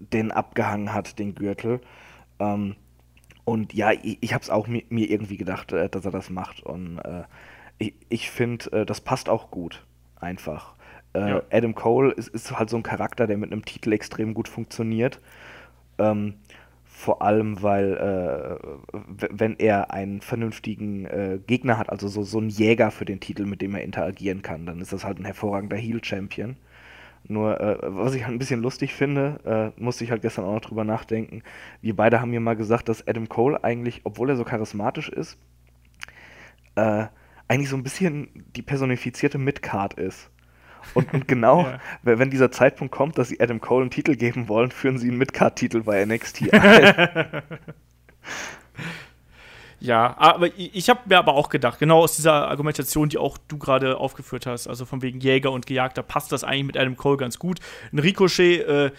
den abgehangen hat, den Gürtel. Ähm, Und ja, ich, ich habe es auch mir, mir, irgendwie gedacht, äh, dass er das macht. Und äh, ich, ich finde, äh, das passt auch gut. Einfach. Äh, ja. Adam Cole ist, ist, halt so ein Charakter, der mit einem Titel extrem gut funktioniert. Ähm, vor allem, weil äh, wenn er einen vernünftigen äh, Gegner hat, also so, so einen Jäger für den Titel, mit dem er interagieren kann, dann ist das halt ein hervorragender Heel-Champion. Nur, äh, was ich halt ein bisschen lustig finde, äh, musste ich halt gestern auch noch drüber nachdenken. Wir beide haben mir mal gesagt, dass Adam Cole eigentlich, obwohl er so charismatisch ist, äh, eigentlich so ein bisschen die personifizierte Midcard ist. Und, und genau, ja. wenn dieser Zeitpunkt kommt, dass sie Adam Cole einen Titel geben wollen, führen sie einen Midcard-Titel bei NXT ein. Ja, aber ich habe mir aber auch gedacht, genau aus dieser Argumentation, die auch du gerade aufgeführt hast, also von wegen Jäger und Gejagter, passt das eigentlich mit Adam Cole ganz gut. Ein Ricochet äh,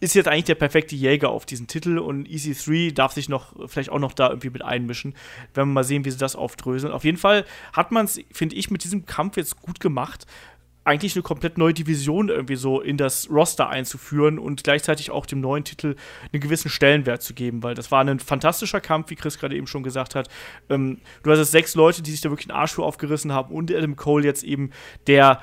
ist jetzt eigentlich der perfekte Jäger auf diesen Titel und EC3 darf sich noch vielleicht auch noch da irgendwie mit einmischen. Wenn wir mal sehen, wie sie das aufdröseln. Auf jeden Fall hat man es, finde ich, mit diesem Kampf jetzt gut gemacht eigentlich eine komplett neue Division irgendwie so in das Roster einzuführen und gleichzeitig auch dem neuen Titel einen gewissen Stellenwert zu geben, weil das war ein fantastischer Kampf, wie Chris gerade eben schon gesagt hat. Ähm, du hast jetzt sechs Leute, die sich da wirklich einen Arsch für aufgerissen haben und Adam Cole jetzt eben, der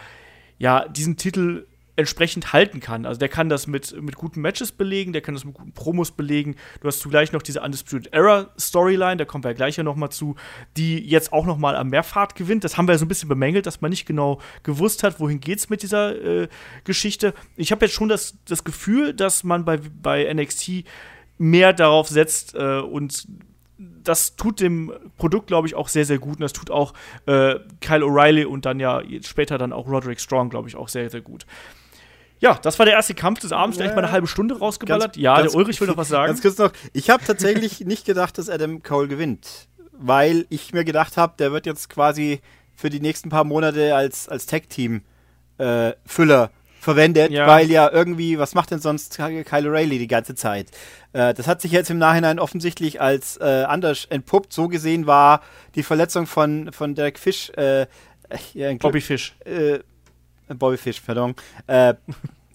ja diesen Titel entsprechend halten kann. Also der kann das mit, mit guten Matches belegen, der kann das mit guten Promos belegen. Du hast zugleich noch diese Undisputed Era Storyline, da kommen wir ja gleich ja noch mal zu, die jetzt auch noch mal am Mehrfahrt gewinnt. Das haben wir ja so ein bisschen bemängelt, dass man nicht genau gewusst hat, wohin geht's mit dieser äh, Geschichte. Ich habe jetzt schon das, das Gefühl, dass man bei, bei NXT mehr darauf setzt äh, und das tut dem Produkt, glaube ich, auch sehr, sehr gut. Und das tut auch äh, Kyle O'Reilly und dann ja später dann auch Roderick Strong, glaube ich, auch sehr, sehr gut. Ja, das war der erste Kampf des Abends, gleich mal eine halbe Stunde rausgeballert. Ganz, ja, ganz, der Ulrich will noch was sagen. Ganz kurz noch, ich habe tatsächlich nicht gedacht, dass Adam Cole gewinnt, weil ich mir gedacht habe, der wird jetzt quasi für die nächsten paar Monate als, als Tag-Team-Füller äh, verwendet, ja. weil ja irgendwie, was macht denn sonst Kyle O'Reilly die ganze Zeit? Äh, das hat sich jetzt im Nachhinein offensichtlich als äh, anders entpuppt. So gesehen war die Verletzung von, von Derek Fish, äh, ja, Bobby Fish. Äh, Bobby Fish, pardon. Äh,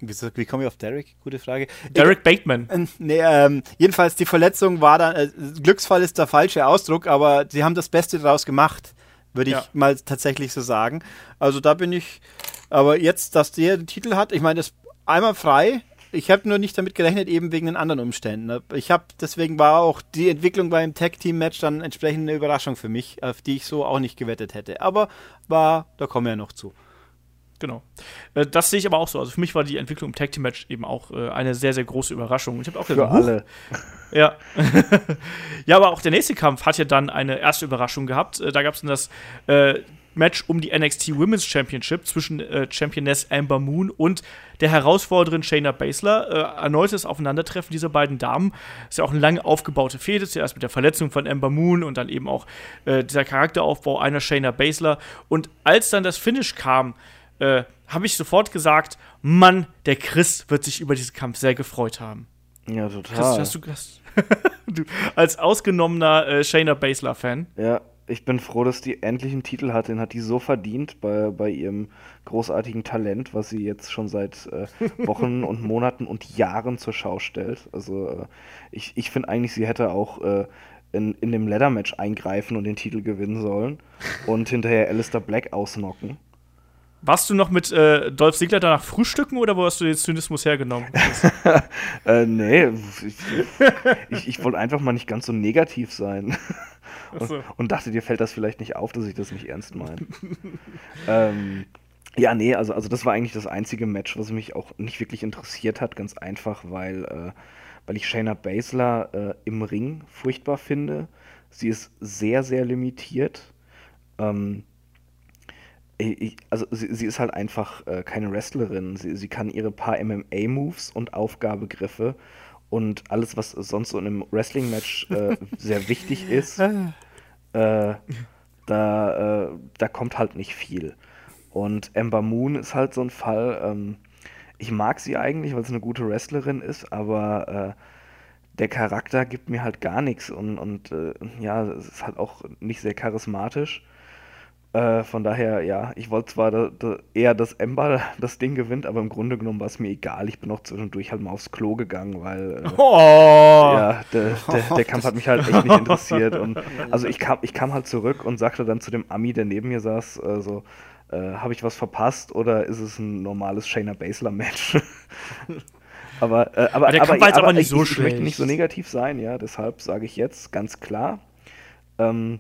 Wieso, wie komme ich auf Derek? Gute Frage. Derek Bateman. Äh, nee, ähm, jedenfalls die Verletzung war dann, äh, Glücksfall ist der falsche Ausdruck, aber sie haben das Beste daraus gemacht, würde ich ja. mal tatsächlich so sagen. Also da bin ich, aber jetzt, dass der den Titel hat, ich meine, das einmal frei. Ich habe nur nicht damit gerechnet, eben wegen den anderen Umständen. Ne? Ich habe, deswegen war auch die Entwicklung beim Tag-Team-Match dann entsprechend eine Überraschung für mich, auf die ich so auch nicht gewettet hätte. Aber war, da kommen wir ja noch zu. Genau. Äh, das sehe ich aber auch so. Also für mich war die Entwicklung im Tag Team Match eben auch äh, eine sehr, sehr große Überraschung. Ich habe auch gesagt, für alle. Ja. ja, aber auch der nächste Kampf hat ja dann eine erste Überraschung gehabt. Äh, da gab es dann das äh, Match um die NXT Women's Championship zwischen äh, Championess Amber Moon und der Herausforderin Shayna Baszler. Äh, erneutes Aufeinandertreffen dieser beiden Damen. Ist ja auch eine lange aufgebaute Fehde. Zuerst mit der Verletzung von Amber Moon und dann eben auch äh, dieser Charakteraufbau einer Shayna Baszler. Und als dann das Finish kam, äh, habe ich sofort gesagt, Mann, der Chris wird sich über diesen Kampf sehr gefreut haben. Ja, total. Chris, hast du, hast, du als ausgenommener äh, Shayna Baszler-Fan. Ja, ich bin froh, dass die endlich einen Titel hat. Den hat die so verdient bei, bei ihrem großartigen Talent, was sie jetzt schon seit äh, Wochen und Monaten und Jahren zur Schau stellt. Also äh, ich, ich finde eigentlich, sie hätte auch äh, in, in dem Leather-Match eingreifen und den Titel gewinnen sollen und hinterher Alistair Black ausnocken. Warst du noch mit äh, Dolph Ziggler danach frühstücken oder wo hast du den Zynismus hergenommen? äh, nee, ich, ich wollte einfach mal nicht ganz so negativ sein. Und, so. und, dachte, dir fällt das vielleicht nicht auf, dass ich das nicht ernst meine. ähm, ja, nee, also, also das war eigentlich das einzige Match, was mich auch nicht wirklich interessiert hat, ganz einfach, weil, äh, weil ich Shayna Baszler äh, im Ring furchtbar finde. Sie ist sehr, sehr limitiert. Ähm, ich, also sie, sie, ist halt einfach äh, keine Wrestlerin. Sie, sie kann ihre paar MMA-Moves und Aufgabegriffe und alles, was sonst so in einem Wrestling-Match äh, sehr wichtig ist, äh, da, äh, da kommt halt nicht viel. Und Ember Moon ist halt so ein Fall, ähm, ich mag sie eigentlich, weil sie eine gute Wrestlerin ist, aber äh, der Charakter gibt mir halt gar nichts und, und äh, ja, es ist halt auch nicht sehr charismatisch. Äh, von daher, ja, ich wollte zwar da, da eher, dass Ember das Ding gewinnt, aber im Grunde genommen war es mir egal. Ich bin auch zwischendurch halt mal aufs Klo gegangen, weil äh, Oh! ja, der, der, der Kampf hat mich halt echt nicht interessiert. Und also ich kam, ich kam halt zurück und sagte dann zu dem Ami, der neben mir saß, äh, so, äh, habe ich was verpasst oder ist es ein normales Shayna Baszler-Match? aber, äh, aber, Aber der Kampf war jetzt aber nicht ich, so ich, ich möchte nicht so negativ sein, ja, deshalb sage ich jetzt ganz klar, ähm,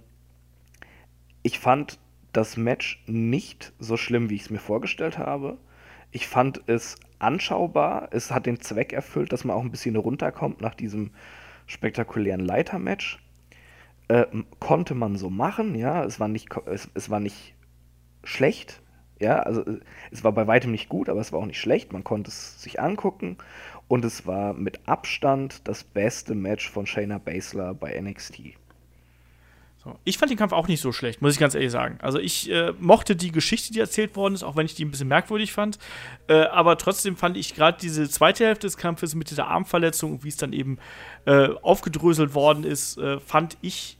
ich fand das Match nicht so schlimm, wie ich es mir vorgestellt habe. Ich fand es anschaubar. Es hat den Zweck erfüllt, dass man auch ein bisschen runterkommt nach diesem spektakulären Leitermatch. Äh, konnte man so machen, ja. Es war nicht, es, es war nicht schlecht. Ja, also es war bei weitem nicht gut, aber es war auch nicht schlecht. Man konnte es sich angucken. Und es war mit Abstand das beste Match von Shayna Baszler bei NXT. So. Ich fand den Kampf auch nicht so schlecht, muss ich ganz ehrlich sagen. Also ich äh, mochte die Geschichte, die erzählt worden ist, auch wenn ich die ein bisschen merkwürdig fand. Äh, aber trotzdem fand ich gerade diese zweite Hälfte des Kampfes mit dieser Armverletzung und wie es dann eben äh, aufgedröselt worden ist, äh, fand ich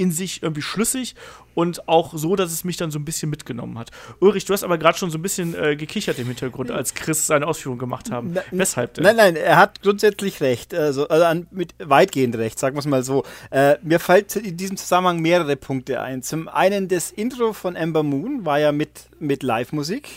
in sich irgendwie schlüssig und auch so, dass es mich dann so ein bisschen mitgenommen hat. Ulrich, du hast aber gerade schon so ein bisschen äh, gekichert im Hintergrund, als Chris seine Ausführungen gemacht haben. Na- Weshalb denn? Nein, nein, er hat grundsätzlich recht. Also, also an, mit weitgehend recht, sagen wir es mal so. Äh, mir fällt in diesem Zusammenhang mehrere Punkte ein. Zum einen, das Intro von Ember Moon war ja mit, mit Live-Musik.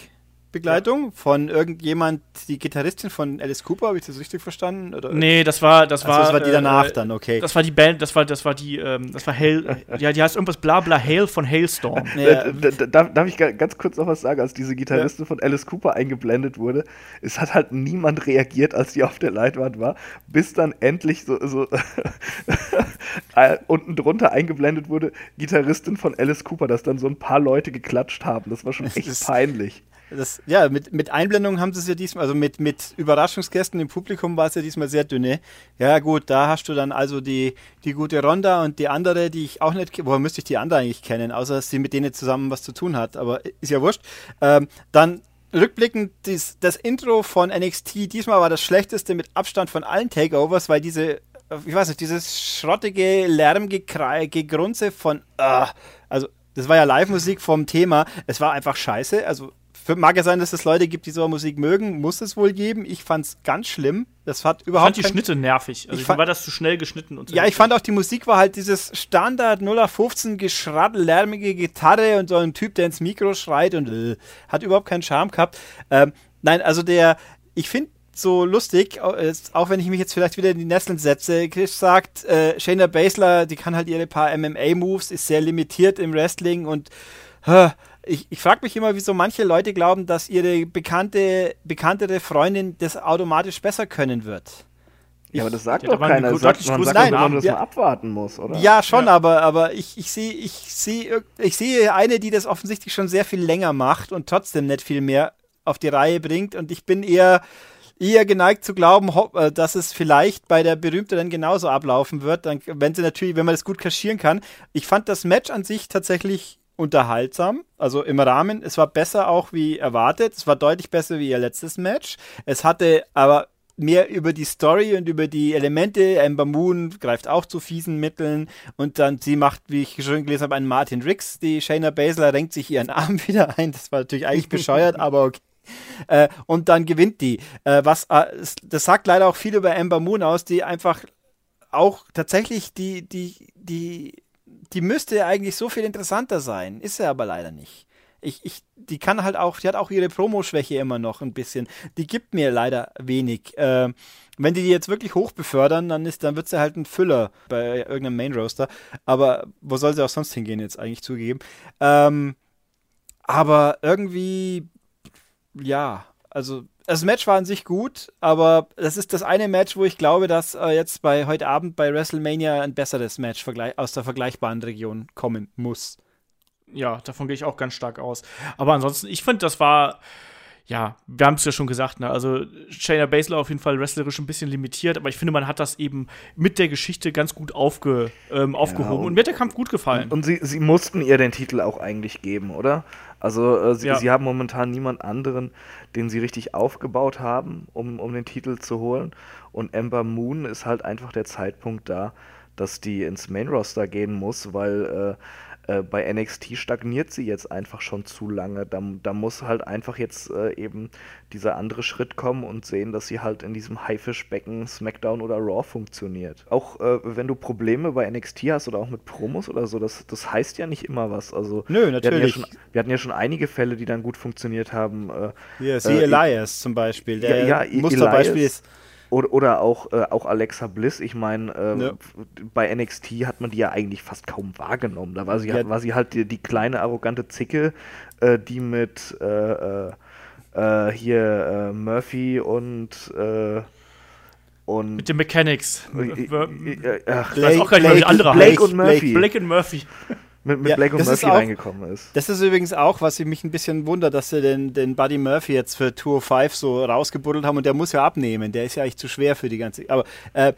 Begleitung von irgendjemand, die Gitarristin von Alice Cooper, habe ich das richtig verstanden? Oder? Nee, das war, das Ach so, war. das war die danach äh, dann, okay. Das war die Band, das war, das war die, ähm, das war Hail, ja, die heißt irgendwas bla bla Hail von Hailstorm. Ja, Äh, darf, darf ich ga- ganz kurz noch was sagen? Als diese Gitarristin von Alice Cooper eingeblendet wurde, es hat halt niemand reagiert, als die auf der Leinwand war, bis dann endlich so, so äh, unten drunter eingeblendet wurde, Gitarristin von Alice Cooper, dass dann so ein paar Leute geklatscht haben. Das war schon echt peinlich. Das, ja, mit, mit Einblendungen haben sie es ja diesmal, also mit, mit Überraschungsgästen im Publikum war es ja diesmal sehr dünne. Ja, gut, da hast du dann also die, die gute Ronda und die andere, die ich auch nicht. Woher müsste ich die andere eigentlich kennen, außer dass sie mit denen zusammen was zu tun hat, aber ist ja wurscht. Ähm, dann rückblickend dies, das Intro von NXT, diesmal war das schlechteste mit Abstand von allen Takeovers, weil diese, ich weiß nicht, dieses schrottige Lärmgekrei, Gegrunze von, ah, also das war ja Live-Musik vom Thema, es war einfach scheiße, also mag ja sein, dass es Leute gibt, die so Musik mögen, muss es wohl geben. Ich fand's ganz schlimm. Das hat Ich überhaupt fand die Schnitte nervig. Also Ich ich fand- war das zu schnell geschnitten und so. Ja, ich fand auch die Musik war halt dieses Standard 0815 Geschraddel, lärmige Gitarre und so ein Typ, der ins Mikro schreit und äh, hat überhaupt keinen Charme gehabt. Ähm, nein, also der, ich finde so lustig, auch wenn ich mich jetzt vielleicht wieder in die Nesseln setze. Chris sagt, äh, Shayna Baszler, die kann halt ihre paar MMA-Moves, ist sehr limitiert im Wrestling und äh, ich, ich frage mich immer, wieso manche Leute glauben, dass ihre bekannte, bekanntere Freundin das automatisch besser können wird. Ja, aber das sagt doch keiner. Das sagt, man sagt doch immer, Namen. dass Ja. man abwarten muss, oder? Ja, schon, Ja. aber, aber ich, ich sehe ich seh, ich sehe eine, die das offensichtlich schon sehr viel länger macht und trotzdem nicht viel mehr auf die Reihe bringt. Und ich bin eher, eher geneigt zu glauben, äh, dass es vielleicht bei der berühmteren genauso ablaufen wird, dann, wenn sie natürlich, wenn man das gut kaschieren kann. Ich fand das Match an sich tatsächlich unterhaltsam, also im Rahmen. Es war besser auch wie erwartet. Es war deutlich besser wie ihr letztes Match. Es hatte aber mehr über die Story und über die Elemente. Amber Moon greift auch zu fiesen Mitteln und dann sie macht, wie ich schon gelesen habe, einen Martin Riggs. Die Shayna Baszler renkt sich ihren Arm wieder ein. Das war natürlich eigentlich bescheuert, aber okay. Äh, und dann gewinnt die. Äh, was, äh, das sagt leider auch viel über Amber Moon aus, die einfach auch tatsächlich die, die, die, die müsste eigentlich so viel interessanter sein. Ist sie aber leider nicht. Ich, ich, die kann halt auch, die hat auch ihre Promo-Schwäche immer noch ein bisschen. Die gibt mir leider wenig. Ähm, wenn die die jetzt wirklich hoch befördern, dann ist, dann wird sie halt ein Füller bei irgendeinem Main Roaster. Aber wo soll sie auch sonst hingehen jetzt eigentlich zugeben? Ähm, aber irgendwie, ja, also das Match war an sich gut, aber das ist das eine Match, wo ich glaube, dass äh, jetzt bei heute Abend bei WrestleMania ein besseres Match aus der vergleichbaren Region kommen muss. Ja, davon gehe ich auch ganz stark aus. Aber ansonsten, ich finde, das war, ja, wir haben es ja schon gesagt, ne? Also Shayna Baszler auf jeden Fall wrestlerisch ein bisschen limitiert, aber ich finde, man hat das eben mit der Geschichte ganz gut aufge, ähm, aufgehoben. und- und, mir hat der Kampf gut gefallen. Und sie, sie mussten ihr den Titel auch eigentlich geben, oder? Also äh, sie, Ja. sie haben momentan niemand anderen, den sie richtig aufgebaut haben, um, um den Titel zu holen. Und Ember Moon ist halt einfach der Zeitpunkt da, dass die ins Main Roster gehen muss, weil Äh, bei NXT stagniert sie jetzt einfach schon zu lange. Da, da muss halt einfach jetzt äh, eben dieser andere Schritt kommen und sehen, dass sie halt in diesem Haifischbecken SmackDown oder Raw funktioniert. Auch äh, wenn du Probleme bei NXT hast oder auch mit Promos oder so, das, das heißt ja nicht immer was. Also, Nö, natürlich. Wir hatten, ja schon, wir hatten ja schon einige Fälle, die dann gut funktioniert haben. Äh, ja, sie Elias zum Beispiel. Der ja, ja, Musterbeispiel ist oder, oder auch, äh, auch Alexa Bliss, ich meine, ähm, ja. bei NXT hat man die ja eigentlich fast kaum wahrgenommen. Da war sie, ja. war sie halt die, die kleine, arrogante Zicke, äh, die mit äh, äh, äh hier äh, Murphy und und mit den Mechanics. Ach, Blake, auch gar nicht, Blake, andere Blake und Murphy. Blake und Murphy mit, mit ja, Blake und Murphy auch, reingekommen ist. Das ist übrigens auch, was mich ein bisschen wundert, dass sie den, den Buddy Murphy jetzt für Tour 5 so rausgebuddelt haben und der muss ja abnehmen. Der ist ja eigentlich zu schwer für die ganze. Aber äh,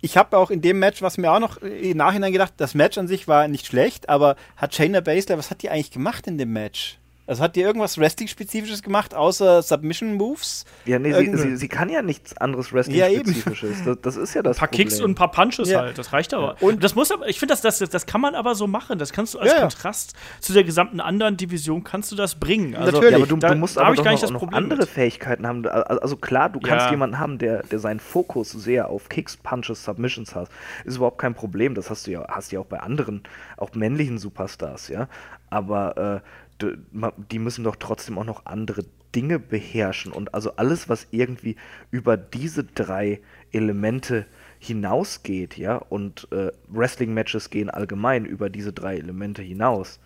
ich habe auch in dem Match, was mir auch noch im Nachhinein gedacht, das Match an sich war nicht schlecht, aber hat Shayna Baszler, was hat die eigentlich gemacht in dem Match? Also hat die irgendwas Wrestling-spezifisches gemacht, außer Submission-Moves? Ja, nee, sie, sie, sie, kann ja nichts anderes Wrestling-spezifisches. Ja, das, das, ist ja das Ein paar Problem. Kicks und ein paar Punches ja. halt, das reicht aber. Und das muss aber, ich finde, das, das, das kann man aber so machen. Das kannst du als ja, Kontrast zu der gesamten anderen Division, kannst du das bringen. Also, Natürlich. aber du, da, du musst aber doch noch, noch andere mit. Fähigkeiten haben. Also klar, du kannst jemanden haben, der, der seinen Fokus sehr auf Kicks, Punches, Submissions hat. Ist überhaupt kein Problem. Das hast du ja, hast du ja auch bei anderen, auch männlichen Superstars, ja. Aber äh, die müssen doch trotzdem auch noch andere Dinge beherrschen. Und also alles, was irgendwie über diese drei Elemente hinausgeht, ja, und äh, Wrestling-Matches gehen allgemein über diese drei Elemente hinaus,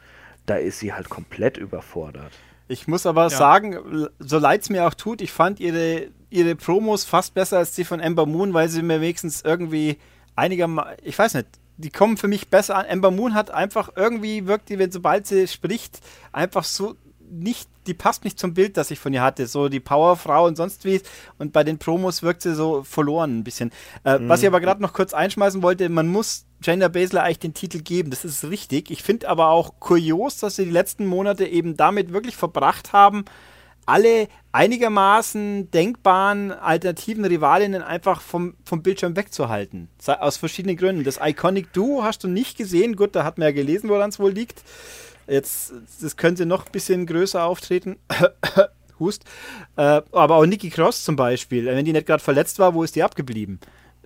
da ist sie halt komplett überfordert. Ich muss aber ja. sagen, so leid es mir auch tut, ich fand ihre, ihre Promos fast besser als die von Ember Moon, weil sie mir wenigstens irgendwie einigermaßen, ich weiß nicht, die kommen für mich besser an. Ember Moon hat einfach irgendwie wirkt die, wenn sobald sie spricht, einfach so nicht, die passt nicht zum Bild, das ich von ihr hatte. So die Powerfrau und sonst wie. Und bei den Promos wirkt sie so verloren ein bisschen. Äh, mhm. Was ich aber gerade noch kurz einschmeißen wollte, man muss Jana Baszler eigentlich den Titel geben. Das ist richtig. Ich finde aber auch kurios, dass sie die letzten Monate eben damit wirklich verbracht haben, alle einigermaßen denkbaren alternativen Rivalinnen einfach vom, vom Bildschirm wegzuhalten. Aus verschiedenen Gründen. Das Iconic Duo hast du nicht gesehen. Gut, da hat man ja gelesen, woran es wohl liegt. Jetzt, das könnte noch ein bisschen größer auftreten. Hust. Äh, aber auch Nikki Cross zum Beispiel. Wenn die nicht gerade verletzt war, wo ist die abgeblieben?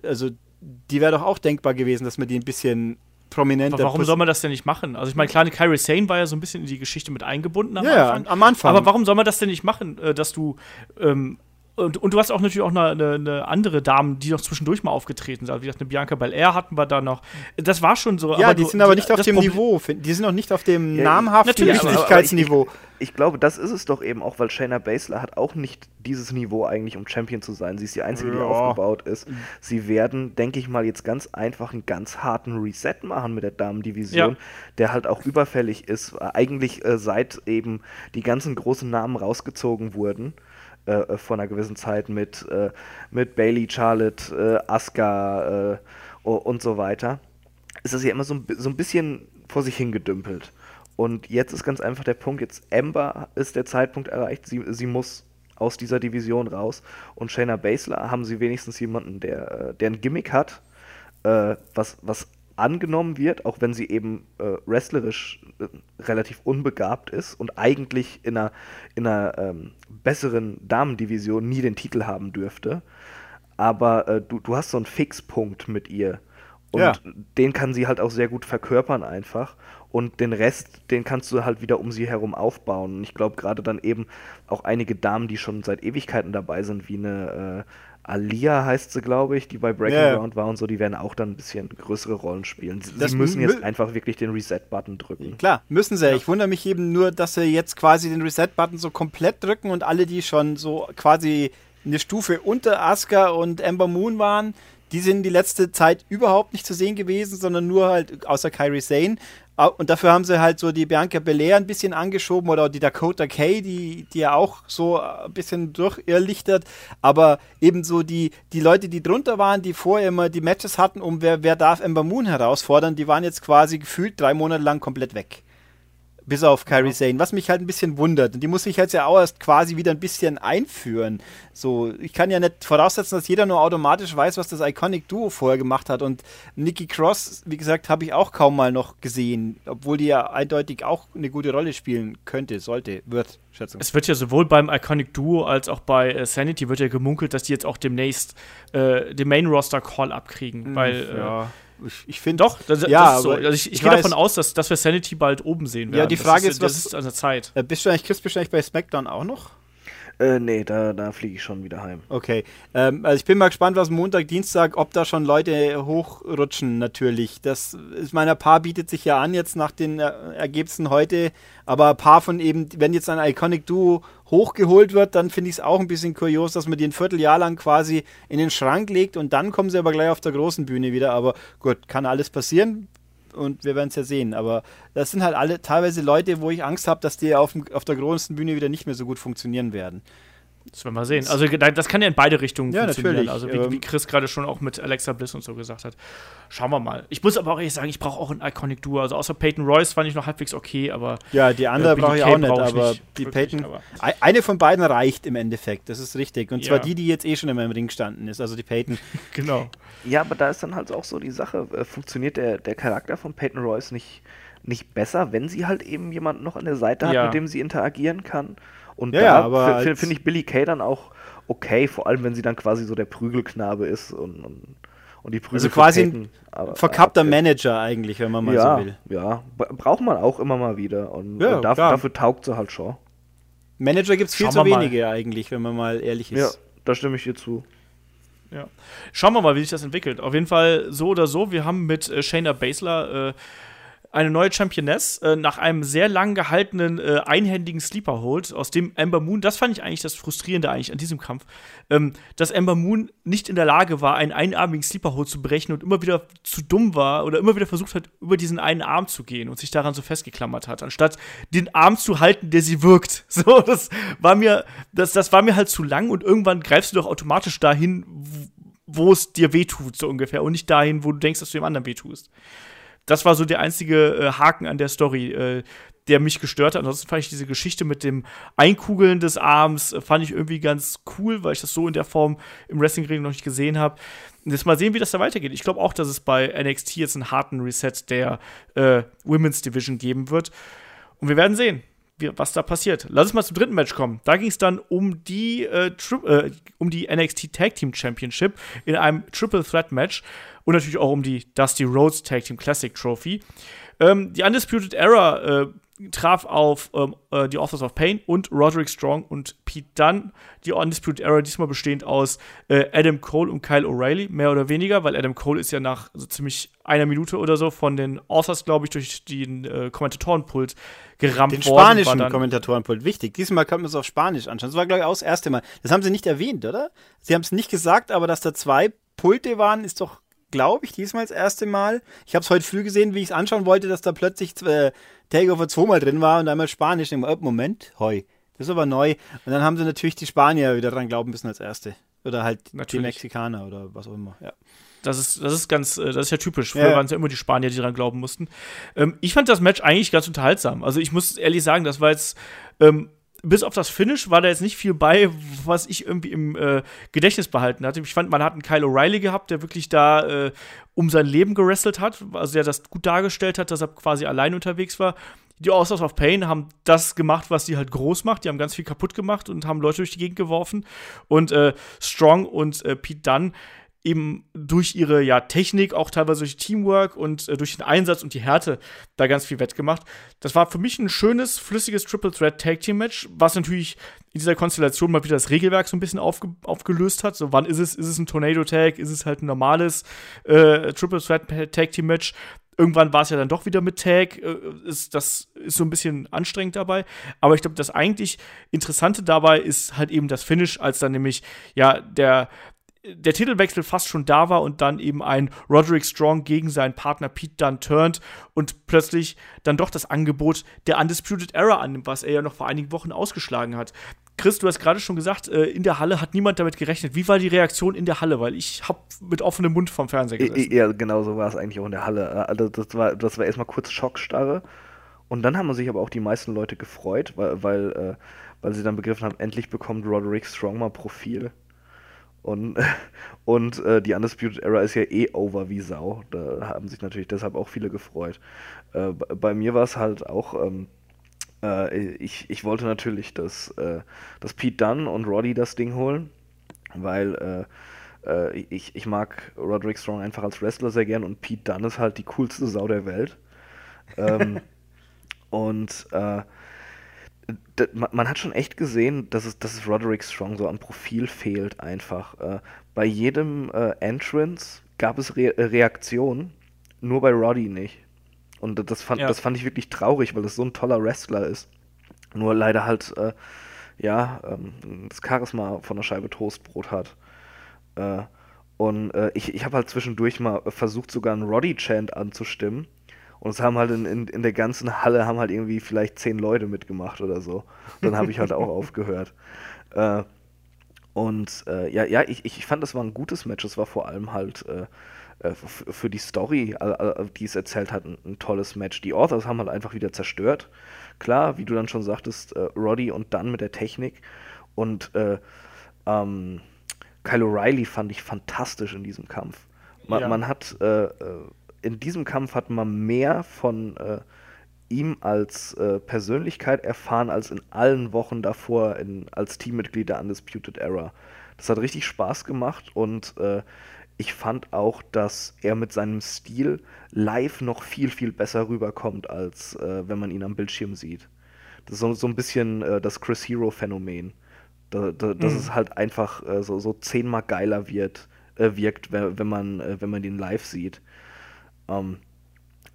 Also, die wäre doch auch denkbar gewesen, dass man die ein bisschen prominenter. Aber warum soll man das denn nicht machen? Also ich meine, klar, Kyrie Sane war ja so ein bisschen in die Geschichte mit eingebunden am ja, Anfang. am Anfang. Aber warum soll man das denn nicht machen, äh, dass du ähm, und, und, du hast auch natürlich auch eine, eine, eine, andere Dame, die noch zwischendurch mal aufgetreten sind. Also wie gesagt, eine Bianca Belair hatten wir da noch. Das war schon so. Ja, die du, sind aber nicht auf dem Problem Niveau. Die sind noch nicht auf dem ja, namhaften Wichtigkeitsniveau. Ich, ich, glaube, das ist es doch eben auch, weil Shayna Baszler hat auch nicht dieses Niveau eigentlich, um Champion zu sein. Sie ist die Einzige, ja. die aufgebaut ist. Sie werden, denke ich mal, jetzt ganz einfach einen ganz harten Reset machen mit der Damendivision, ja. der halt auch überfällig ist. Eigentlich äh, seit eben die ganzen großen Namen rausgezogen wurden äh, äh, vor einer gewissen Zeit mit, äh, mit Bailey, Charlotte, äh, Asuka äh, und so weiter, ist das ja immer so, so ein bisschen vor sich hingedümpelt. Und jetzt ist ganz einfach der Punkt, jetzt Ember ist der Zeitpunkt erreicht, sie, sie muss aus dieser Division raus. Und Shayna Baszler haben sie wenigstens jemanden, der, äh, der ein Gimmick hat, was, was angenommen wird, auch wenn sie eben äh, wrestlerisch äh, relativ unbegabt ist und eigentlich in einer, in einer ähm, besseren Damendivision nie den Titel haben dürfte. Aber äh, du, du hast so einen Fixpunkt mit ihr. Und ja. den kann sie halt auch sehr gut verkörpern einfach. Und den Rest, den kannst du halt wieder um sie herum aufbauen. Und ich glaube gerade dann eben auch einige Damen, die schon seit Ewigkeiten dabei sind, wie eine äh, Alia heißt sie, glaube ich, die bei Breaking yeah. Ground war und so, die werden auch dann ein bisschen größere Rollen spielen. Sie, sie müssen jetzt einfach wirklich den Reset-Button drücken. Klar, müssen sie. Ja. Ich wundere mich eben nur, dass sie jetzt quasi den Reset-Button so komplett drücken und alle, die schon so quasi eine Stufe unter Asuka und Ember Moon waren, die sind die letzte Zeit überhaupt nicht zu sehen gewesen, sondern nur halt außer Kyrie Sane. Und dafür haben sie halt so die Bianca Belair ein bisschen angeschoben oder die Dakota Kay, die, die ja auch so ein bisschen durchirrlichtert. Aber ebenso die, die Leute, die drunter waren, die vorher immer die Matches hatten, um wer, wer darf Ember Moon herausfordern, die waren jetzt quasi gefühlt drei Monate lang komplett weg. Bis auf Kairi Sane, was mich halt ein bisschen wundert. Und die muss ich jetzt ja auch erst quasi wieder ein bisschen einführen. So, ich kann ja nicht voraussetzen, dass jeder nur automatisch weiß, was das Iconic Duo vorher gemacht hat. Und Nikki Cross, wie gesagt, habe ich auch kaum mal noch gesehen, obwohl die ja eindeutig auch eine gute Rolle spielen könnte, sollte, wird, Schätzung. Es wird ja sowohl beim Iconic Duo als auch bei äh, Sanity wird ja gemunkelt, dass die jetzt auch demnächst äh, den Main Roster Call abkriegen, weil äh, ja. Ich, ich finde Doch, das, Ja, das ist so. Also ich, ich ich gehe davon aus, dass, dass wir Sanity bald oben sehen werden. Ja, die Frage ist, ist, was- ist an der Zeit. Äh, bist du eigentlich, Chris, bist du eigentlich bei SmackDown auch noch? Äh, nee, da, da fliege ich schon wieder heim. Okay. Ähm, also ich bin mal gespannt, was Montag, Dienstag, ob da schon Leute hochrutschen, natürlich. Das ist meiner Paar bietet sich ja an jetzt nach den Ergebnissen heute. Aber ein paar von eben, wenn jetzt ein Iconic Duo hochgeholt wird, dann finde ich es auch ein bisschen kurios, dass man die ein Vierteljahr lang quasi in den Schrank legt und dann kommen sie aber gleich auf der großen Bühne wieder. Aber gut, kann alles passieren und wir werden es ja sehen. Aber das sind halt alle teilweise Leute, wo ich Angst habe, dass die auf, auf der großen Bühne wieder nicht mehr so gut funktionieren werden. Das werden wir sehen. Also das kann ja in beide Richtungen Ja, funktionieren. natürlich. Also wie, Ähm, wie Chris gerade schon auch mit Alexa Bliss und so gesagt hat. Schauen wir mal. Ich muss aber auch ehrlich sagen, ich brauche auch ein Iconic Duo. Also außer Peyton Royce fand ich noch halbwegs okay, aber Ja, die andere Billie brauche ich auch nicht, brauch ich aber nicht, die wirklich, Peyton. aber- Ei- Eine von beiden reicht im Endeffekt, das ist richtig. Und zwar Ja. die, die jetzt eh schon in meinem Ring standen ist, also die Peyton. genau. Ja, aber da ist dann halt auch so die Sache, äh, funktioniert der, der Charakter von Peyton Royce nicht, nicht besser, wenn sie halt eben jemanden noch an der Seite hat, Ja. mit dem sie interagieren kann. Und Ja, da finde ich Billy Kay dann auch okay, vor allem wenn sie dann quasi so der Prügelknabe ist und, und, und die Prügel Also quasi ein Verkappter aber- Manager eigentlich, wenn man mal ja, so will. Ja, braucht man auch immer mal wieder. Und, Ja, und dafür, dafür taugt sie halt schon. Manager gibt es viel Schauen zu wir mal. wenige eigentlich, wenn man mal ehrlich ist. Ja, da stimme ich dir zu. Ja. Schauen wir mal, wie sich das entwickelt. Auf jeden Fall so oder so. Wir haben mit äh, Shayna Baszler äh, eine neue Championess äh, nach einem sehr lang gehaltenen äh, einhändigen Sleeper Hold, aus dem Ember Moon, das fand ich eigentlich das Frustrierende eigentlich an diesem Kampf, ähm, dass Ember Moon nicht in der Lage war, einen einarmigen Sleeper Hold zu brechen und immer wieder zu dumm war oder immer wieder versucht hat, über diesen einen Arm zu gehen und sich daran so festgeklammert hat, anstatt den Arm zu halten, der sie wirkt. So, das war mir, das, das war mir halt zu lang und irgendwann greifst du doch automatisch dahin, wo es dir wehtut, so ungefähr, und nicht dahin, wo du denkst, dass du dem anderen wehtust. Das war so der einzige äh, Haken an der Story, äh, der mich gestört hat. Ansonsten fand ich diese Geschichte mit dem Einkugeln des Arms, äh, fand ich irgendwie ganz cool, weil ich das so in der Form im Wrestling-Ring noch nicht gesehen habe. Jetzt mal sehen, wie das da weitergeht. Ich glaube auch, dass es bei NXT jetzt einen harten Reset der äh, Women's Division geben wird. Und wir werden sehen, wie, was da passiert. Lass uns mal zum dritten Match kommen. Da ging es dann um die, äh, äh, um die NXT Tag Team Championship in einem Triple Threat Match und natürlich auch um die Dusty Rhodes Tag Team Classic Trophy. Ähm, die Undisputed Era äh, traf auf ähm, äh, die Authors of Pain und Roderick Strong und Pete Dunne. Die Undisputed Era diesmal bestehend aus äh, Adam Cole und Kyle O'Reilly, mehr oder weniger, weil Adam Cole ist ja nach so ziemlich einer Minute oder so von den Authors, glaube ich, durch den äh, Kommentatorenpult gerammt Den worden. war spanischen Kommentatorenpult, wichtig. Diesmal kann man es auf Spanisch anschauen. Das war, glaube ich, auch das erste Mal. Das haben sie nicht erwähnt, oder? Sie haben es nicht gesagt, aber dass da zwei Pulte waren, ist doch, glaube ich, diesmal das erste Mal. Ich habe es heute früh gesehen, wie ich es anschauen wollte, dass da plötzlich äh, Takeover zweimal drin war und einmal Spanisch. Oh, Moment, heu. Das ist aber neu. Und dann haben sie natürlich die Spanier wieder dran glauben müssen als erste. Oder halt die Natürlich. Mexikaner oder was auch immer. Ja. Das ist, das ist ganz, äh, das ist ja typisch. Früher ja. waren es ja immer die Spanier, die daran glauben mussten. Ähm, ich fand das Match eigentlich ganz unterhaltsam. Also ich muss ehrlich sagen, das war jetzt, ähm, bis auf das Finish war da jetzt nicht viel bei, was ich irgendwie im äh, Gedächtnis behalten hatte. Ich fand, man hat einen Kyle O'Reilly gehabt, der wirklich da äh, um sein Leben gerestelt hat, also der das gut dargestellt hat, dass er quasi allein unterwegs war. Die Authors of Pain haben das gemacht, was sie halt groß macht. Die haben ganz viel kaputt gemacht und haben Leute durch die Gegend geworfen. Und äh, Strong und äh, Pete Dunne eben durch ihre ja, Technik, auch teilweise durch Teamwork und äh, durch den Einsatz und die Härte da ganz viel wettgemacht. Das war für mich ein schönes, flüssiges Triple Threat Tag Team Match, was natürlich in dieser Konstellation mal wieder das Regelwerk so ein bisschen aufge aufgelöst hat. So, wann ist es? Ist es ein Tornado Tag? Ist es halt ein normales äh, Triple Threat Tag Team Match? Irgendwann war es ja dann doch wieder mit Tag. Äh, das ist so ein bisschen anstrengend dabei. Aber ich glaube, das eigentlich Interessante dabei ist halt eben das Finish, als dann nämlich ja der der Titelwechsel fast schon da war und dann eben ein Roderick Strong gegen seinen Partner Pete Dunne turnt und plötzlich dann doch das Angebot der Undisputed Era annimmt, was er ja noch vor einigen Wochen ausgeschlagen hat. Chris, du hast gerade schon gesagt, äh, in der Halle hat niemand damit gerechnet. Wie war die Reaktion in der Halle? Weil ich habe mit offenem Mund vom Fernseher gesessen. Ja, genau so war es eigentlich auch in der Halle. Also das war, das war erstmal kurz Schockstarre. Und dann haben sich aber auch die meisten Leute gefreut, weil, weil, äh, weil sie dann begriffen haben, endlich bekommt Roderick Strong mal Profil. Und, und äh, die Undisputed Era ist ja eh over wie Sau. Da haben sich natürlich deshalb auch viele gefreut. Äh, bei mir war es halt auch, ähm, äh, ich, ich wollte natürlich, dass, äh, dass Pete Dunn und Roddy das Ding holen, weil äh, äh, ich, ich mag Roderick Strong einfach als Wrestler sehr gern und Pete Dunn ist halt die coolste Sau der Welt. ähm, und man hat schon echt gesehen, dass es, dass es Roderick Strong so am Profil fehlt einfach. Äh, bei jedem äh, Entrance gab es Re Reaktionen, nur bei Roddy nicht. Und das fand, ja. das fand ich wirklich traurig, weil es so ein toller Wrestler ist. Nur leider halt, äh, ja, ähm, das Charisma von der Scheibe Toastbrot hat. Äh, und äh, ich, ich habe halt zwischendurch mal versucht, sogar einen Roddy-Chant anzustimmen. Und es haben halt in, in, in, der ganzen Halle haben halt irgendwie vielleicht zehn Leute mitgemacht oder so. Dann habe ich halt auch aufgehört. Äh, und äh, ja, ja, ich, ich fand, das war ein gutes Match. Es war vor allem halt äh, äh für die Story, die es erzählt hat, ein, ein, tolles Match. Die Authors haben halt einfach wieder zerstört. Klar, wie du dann schon sagtest, äh, Roddy und dann mit der Technik. Und äh, ähm, Kyle O'Reilly fand ich fantastisch in diesem Kampf. Man, ja. man hat in diesem Kampf hat man mehr von äh, ihm als äh, Persönlichkeit erfahren als in allen Wochen davor in, als Teammitglied der Undisputed Era. Das hat richtig Spaß gemacht und äh, ich fand auch, dass er mit seinem Stil live noch viel, viel besser rüberkommt, als äh, wenn man ihn am Bildschirm sieht. Das ist so, so ein bisschen äh, das Chris Hero-Phänomen. Da, da, dass mhm. es halt einfach äh, so, so zehnmal geiler wird, wirkt, wenn, wenn, man, wenn man ihn live sieht. Ähm,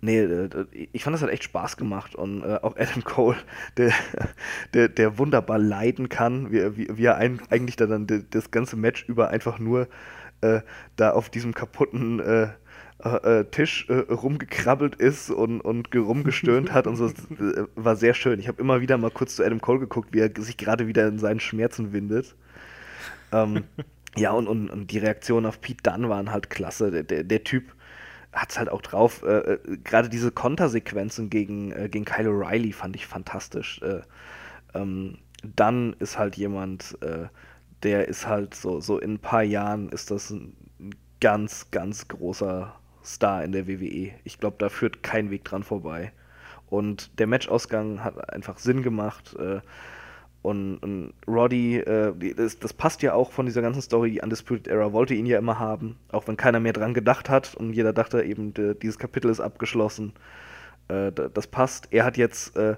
nee, äh, ich fand das hat echt Spaß gemacht und äh, auch Adam Cole, der, der, der wunderbar leiden kann, wie, wie, wie er ein, eigentlich da dann das ganze Match über einfach nur äh, da auf diesem kaputten äh, äh, äh Tisch rumgekrabbelt ist und, und rumgestöhnt hat und so, war sehr schön. Ich habe immer wieder mal kurz zu Adam Cole geguckt, wie er sich gerade wieder in seinen Schmerzen windet. Ähm, ja, und, und, und die Reaktionen auf Pete Dunn waren halt klasse. Der, der, der Typ, hat es halt auch drauf. Äh, äh, Gerade diese Kontersequenzen gegen, äh, gegen Kyle O'Reilly fand ich fantastisch. Äh, ähm, dann ist halt jemand, äh, der ist halt so, so in ein paar Jahren ist das ein ganz, ganz großer Star in der WWE. Ich glaube, da führt kein Weg dran vorbei. Und der Matchausgang hat einfach Sinn gemacht. Und, und Roddy, äh, das, das, passt ja auch von dieser ganzen Story. Die Undisputed Era wollte ihn ja immer haben, auch wenn keiner mehr dran gedacht hat und jeder dachte eben, de, dieses Kapitel ist abgeschlossen. Äh, das passt. Er hat jetzt äh,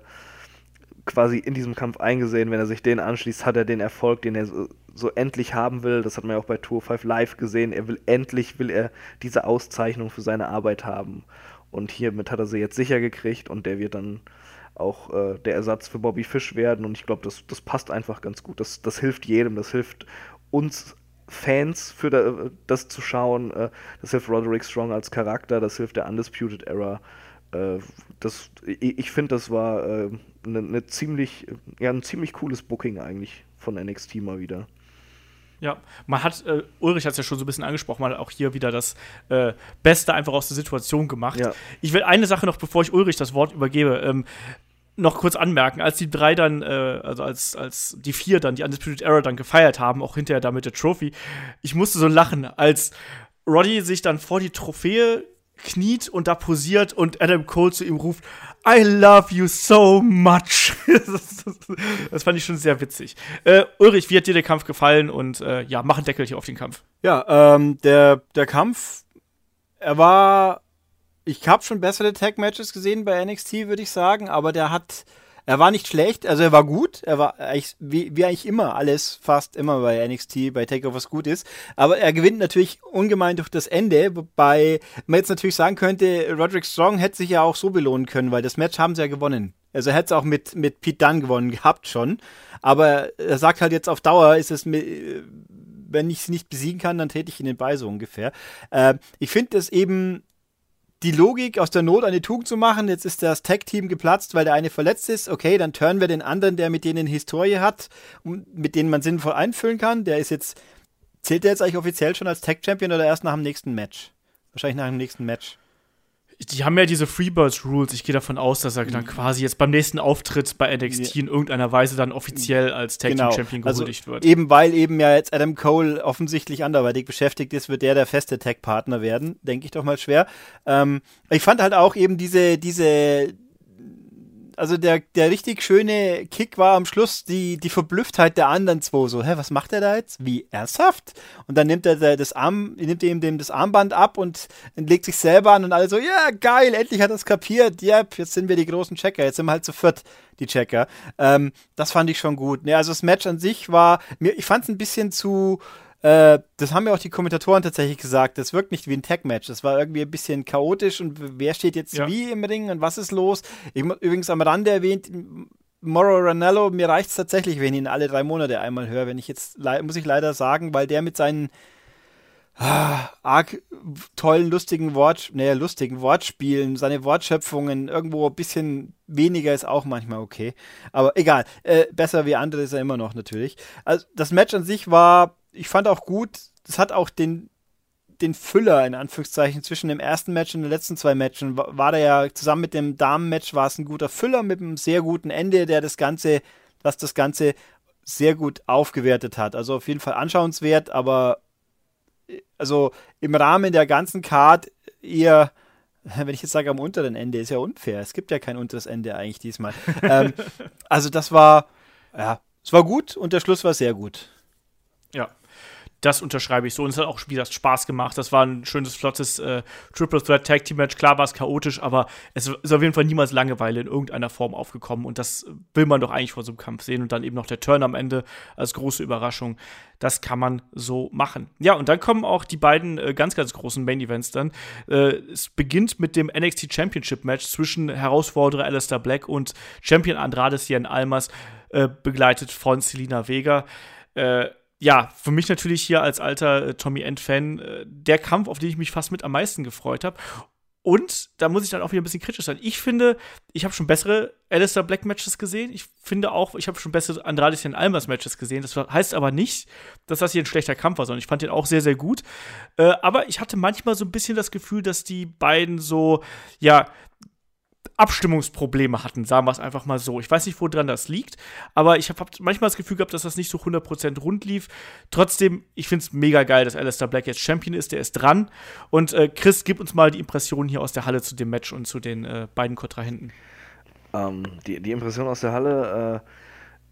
quasi in diesem Kampf eingesehen, wenn er sich den anschließt, hat er den Erfolg, den er so, so endlich haben will. Das hat man ja auch bei Tour 5 Live gesehen. Er will endlich, will er diese Auszeichnung für seine Arbeit haben. Und hiermit hat er sie jetzt sicher gekriegt und der wird dann auch äh, der Ersatz für Bobby Fish werden. Und ich glaube, das, das passt einfach ganz gut. Das, das hilft jedem, das hilft uns Fans für da, das zu schauen. Äh, das hilft Roderick Strong als Charakter, das hilft der Undisputed Era. Äh, das, ich, finde, das war eine äh, ne, ne ziemlich, ja, ein ziemlich cooles Booking eigentlich von NXT mal wieder. Ja, man hat, äh, Ulrich hat es ja schon so ein bisschen angesprochen, man hat auch hier wieder das äh, Beste einfach aus der Situation gemacht. Ja. Ich will eine Sache noch, bevor ich Ulrich das Wort übergebe, ähm, noch kurz anmerken, als die drei dann, äh, also als, als die vier dann, die Undisputed Era dann gefeiert haben, auch hinterher da mit der Trophy, ich musste so lachen, als Roddy sich dann vor die Trophäe kniet und da posiert und Adam Cole zu ihm ruft, I love you so much. das fand ich schon sehr witzig. Äh, Ulrich, wie hat dir der Kampf gefallen? Und äh, ja, mach ein Deckel hier auf den Kampf. Ja, ähm, der, der Kampf, er war, ich habe schon bessere Tag-Matches gesehen bei NXT, würde ich sagen, aber der hat er war nicht schlecht, also er war gut, er war eigentlich, wie, wie eigentlich immer alles, fast immer bei NXT, bei Takeovers gut ist, aber er gewinnt natürlich ungemein durch das Ende, wobei man jetzt natürlich sagen könnte, Roderick Strong hätte sich ja auch so belohnen können, weil das Match haben sie ja gewonnen. Also er hätte es auch mit, mit Pete Dunne gewonnen gehabt schon, aber er sagt halt jetzt auf Dauer ist es mit, wenn ich es nicht besiegen kann, dann täte ich ihn bei so ungefähr. Äh, ich finde es eben die Logik, aus der Not eine Tugend zu machen. Jetzt ist das Tag-Team geplatzt, weil der eine verletzt ist. Okay, dann turnen wir den anderen, der mit denen Historie hat, mit denen man sinnvoll einfüllen kann. Der ist jetzt, zählt der jetzt eigentlich offiziell schon als Tag-Champion oder erst nach dem nächsten Match? Wahrscheinlich nach dem nächsten Match. Die haben ja diese Freebirds Rules. Ich gehe davon aus, dass er dann quasi jetzt beim nächsten Auftritt bei NXT in irgendeiner Weise dann offiziell als Tag Team Genau. Champion Also gehuldigt wird. Eben weil eben ja jetzt Adam Cole offensichtlich anderweitig beschäftigt ist, wird der der feste Tag-Partner werden, denke ich doch mal schwer. Ähm, ich fand halt auch eben diese, diese, also der, der richtig schöne Kick war am Schluss die, die Verblüfftheit der anderen zwei. So, hä, was macht er da jetzt? Wie ernsthaft? Und dann nimmt er da das Arm, nimmt ihm dem das Armband ab und legt sich selber an und alle so, ja, geil, endlich hat er es kapiert. Yep, jetzt sind wir die großen Checker. Jetzt sind wir halt zu viert, die Checker. Ähm, das fand ich schon gut. Ne, also das Match an sich war, mir, ich fand es ein bisschen zu, äh, das haben ja auch die Kommentatoren tatsächlich gesagt. Das wirkt nicht wie ein Tag-Match. Das war irgendwie ein bisschen chaotisch und wer steht jetzt Ja. wie im Ring und was ist los? Ich übrigens am Rande erwähnt, Moro Ranello, mir reicht es tatsächlich, wenn ich ihn alle drei Monate einmal höre. Wenn ich jetzt, muss ich leider sagen, weil der mit seinen ah, arg tollen, lustigen Wort, naja, lustigen Wortspielen, seine Wortschöpfungen irgendwo ein bisschen weniger ist auch manchmal okay. Aber egal, äh, besser wie andere ist er immer noch natürlich. Also das Match an sich war, ich fand auch gut, es hat auch den den Füller in Anführungszeichen zwischen dem ersten Match und den letzten zwei Matchen war, war der ja zusammen mit dem Damenmatch war es ein guter Füller mit einem sehr guten Ende, der das Ganze, was das Ganze sehr gut aufgewertet hat. Also auf jeden Fall anschauenswert, aber äh, also im Rahmen der ganzen Card eher, wenn ich jetzt sage am unteren Ende, ist ja unfair. Es gibt ja kein unteres Ende eigentlich diesmal. ähm, also das war, ja, es war gut und der Schluss war sehr gut. Ja. Das unterschreibe ich so. Und es hat auch wieder Spaß gemacht. Das war ein schönes, flottes äh, Triple Threat Tag Team Match. Klar war es chaotisch, aber es ist auf jeden Fall niemals Langeweile in irgendeiner Form aufgekommen. Und das will man doch eigentlich vor so einem Kampf sehen. Und dann eben noch der Turn am Ende als große Überraschung. Das kann man so machen. Ja, und dann kommen auch die beiden äh, ganz, ganz großen Main Events dann. Äh, es beginnt mit dem NXT Championship Match zwischen Herausforderer Alistair Black und Champion Andrade Cien Almas, äh, begleitet von Selina Vega. Äh, ja, für mich natürlich hier als alter äh, Tommy End-Fan äh, der Kampf, auf den ich mich fast mit am meisten gefreut habe. Und da muss ich dann auch wieder ein bisschen kritisch sein. Ich finde, ich habe schon bessere Alistair Black Matches gesehen. Ich finde auch, ich habe schon bessere Andrade Almas Matches gesehen. Das heißt aber nicht, dass das hier ein schlechter Kampf war, sondern ich fand den auch sehr, sehr gut. Äh, aber ich hatte manchmal so ein bisschen das Gefühl, dass die beiden so, ja, Abstimmungsprobleme hatten, sagen wir es einfach mal so. Ich weiß nicht, woran das liegt, aber ich habe hab manchmal das Gefühl gehabt, dass das nicht so 100% rund lief. Trotzdem, ich finde es mega geil, dass Alistair Black jetzt Champion ist, der ist dran. Und äh, Chris, gib uns mal die Impressionen hier aus der Halle zu dem Match und zu den äh, beiden Kontrahenten. Ähm, die, die Impression aus der Halle,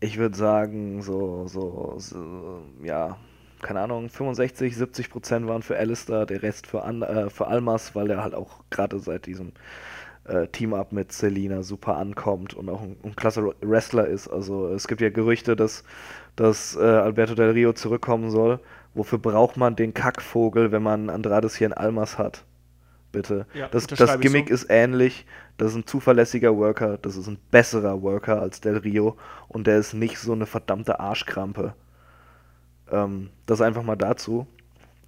äh, ich würde sagen, so, so, so, ja, keine Ahnung, 65, 70 Prozent waren für Alistair, der Rest für, An äh, für Almas, weil der halt auch gerade seit diesem äh, Team-Up mit Selina super ankommt und auch ein, ein klasse Wrestler ist. Also es gibt ja Gerüchte, dass, dass äh, Alberto Del Rio zurückkommen soll. Wofür braucht man den Kackvogel, wenn man Andrades hier in Almas hat? Bitte. Ja, das, das Gimmick so. ist ähnlich. Das ist ein zuverlässiger Worker. Das ist ein besserer Worker als Del Rio. Und der ist nicht so eine verdammte Arschkrampe. Ähm, das einfach mal dazu.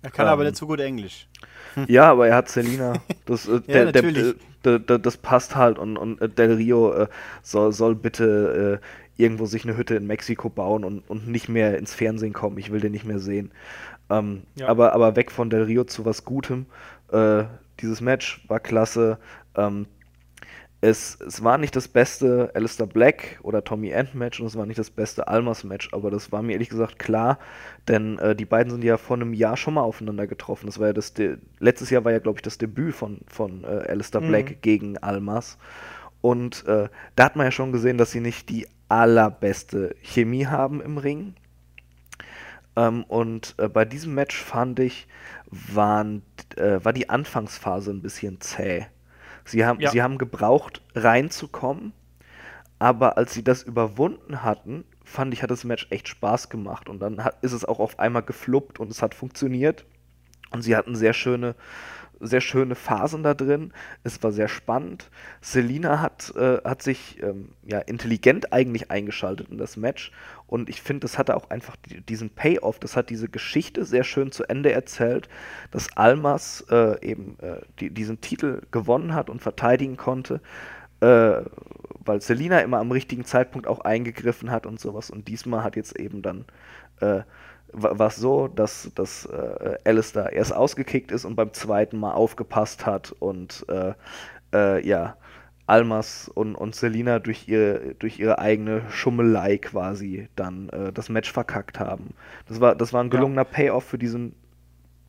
Er kann aber Ähm, nicht so gut Englisch. Ja, aber er hat Selina. Das, äh, der, der, der, der, das passt halt. Und, und äh, Del Rio äh, soll, soll bitte äh, irgendwo sich eine Hütte in Mexiko bauen und, und nicht mehr ins Fernsehen kommen. Ich will den nicht mehr sehen. Ähm, Ja. aber, aber weg von Del Rio zu was Gutem. Äh, dieses Match war klasse. Ähm, es, es war nicht das beste Alistair Black oder Tommy End Match und es war nicht das beste Almas Match, aber das war mir ehrlich gesagt klar, denn äh, die beiden sind ja vor einem Jahr schon mal aufeinander getroffen. Das war ja das De letztes Jahr war ja glaube ich das Debüt von von äh, Alistair Black gegen Almas und äh, da hat man ja schon gesehen, dass sie nicht die allerbeste Chemie haben im Ring. Ähm, und äh, bei diesem Match fand ich, waren, äh, war die Anfangsphase ein bisschen zäh. Sie haben, Ja. sie haben gebraucht, reinzukommen, aber als sie das überwunden hatten, fand ich, hat das Match echt Spaß gemacht. Und dann hat, ist es auch auf einmal gefluppt und es hat funktioniert. Und sie hatten sehr schöne, sehr schöne Phasen da drin. Es war sehr spannend. Selina hat, äh, hat sich ähm, ja, intelligent eigentlich eingeschaltet in das Match. Und ich finde, das hatte auch einfach die, diesen Payoff. Das hat diese Geschichte sehr schön zu Ende erzählt, dass Almas äh, eben äh, die, diesen Titel gewonnen hat und verteidigen konnte. Äh, weil Selina immer am richtigen Zeitpunkt auch eingegriffen hat und sowas. Und diesmal hat jetzt eben dann äh, war es so, dass, dass äh, Alistair erst ausgekickt ist und beim zweiten Mal aufgepasst hat und äh, äh, ja, Almas und, und Selina durch ihre, durch ihre eigene Schummelei quasi dann äh, das Match verkackt haben. Das war, das war ein gelungener ja. Payoff für diesen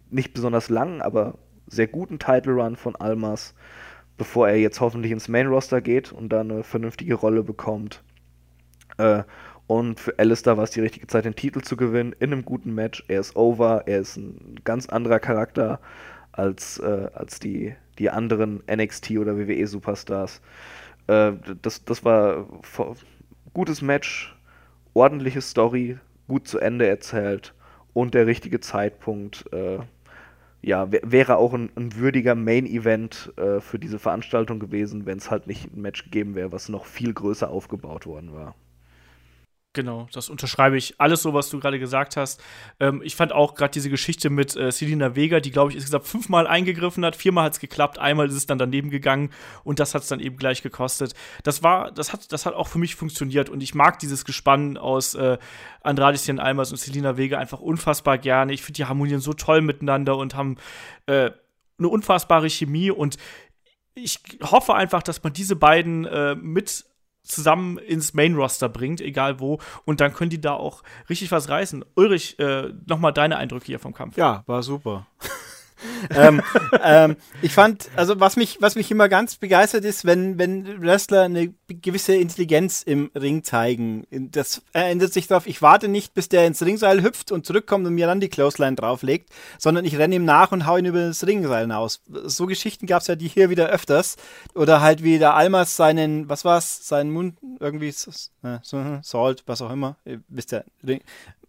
nicht besonders langen, aber sehr guten Title Run von Almas, bevor er jetzt hoffentlich ins Main Roster geht und da eine vernünftige Rolle bekommt. Äh, und für Alistair war es die richtige Zeit, den Titel zu gewinnen in einem guten Match. Er ist over, er ist ein ganz anderer Charakter als, äh, als die, die anderen NXT oder WWE Superstars. Äh, das, das war gutes Match, ordentliche Story, gut zu Ende erzählt und der richtige Zeitpunkt. Äh, ja, wäre auch ein, ein würdiger Main-Event äh, für diese Veranstaltung gewesen, wenn es halt nicht ein Match gegeben wäre, was noch viel größer aufgebaut worden war. Genau, das unterschreibe ich. Alles so, was du gerade gesagt hast. Ähm, ich fand auch gerade diese Geschichte mit äh, Selina Vega, die, glaube ich, insgesamt fünfmal eingegriffen hat. Viermal hat es geklappt, einmal ist es dann daneben gegangen und das hat es dann eben gleich gekostet. Das war, das hat, das hat auch für mich funktioniert und ich mag dieses Gespann aus äh, Andrade Almas und Selina Vega einfach unfassbar gerne. Ich finde, die harmonieren so toll miteinander und haben äh, eine unfassbare Chemie und ich hoffe einfach, dass man diese beiden äh, mit zusammen ins Main-Roster bringt, egal wo. Und dann können die da auch richtig was reißen. Ulrich, äh, nochmal deine Eindrücke hier vom Kampf. Ja, war super. ähm, ähm, ich fand, also was mich, was mich immer ganz begeistert ist, wenn, wenn Wrestler eine gewisse Intelligenz im Ring zeigen. Das ändert sich darauf, ich warte nicht, bis der ins Ringseil hüpft und zurückkommt und mir dann die Clothesline drauflegt, sondern ich renne ihm nach und hau ihn über das Ringseil hinaus. So Geschichten gab es ja die hier wieder öfters. Oder halt wie der Almas seinen, was war's, seinen Mund irgendwie, äh, Salt, was auch immer, ihr wisst ja, Move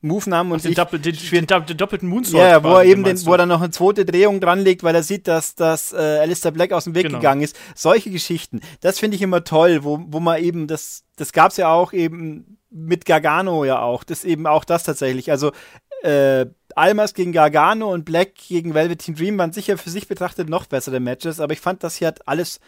nahm und den, ich, Doppel, den, den, den, doppelten Moonsault. Ja, wo er eben den, wo er dann noch eine zweite Drehung dranlegt, weil er sieht, dass, dass äh, Alistair Black aus dem Weg genau. gegangen ist. Solche Geschichten, das finde ich immer toll, wo, wo man eben, das, das gab es ja auch eben mit Gargano ja auch, das eben auch das tatsächlich. Also äh, Almas gegen Gargano und Black gegen Velveteen Dream waren sicher für sich betrachtet noch bessere Matches, aber ich fand, das hier hat alles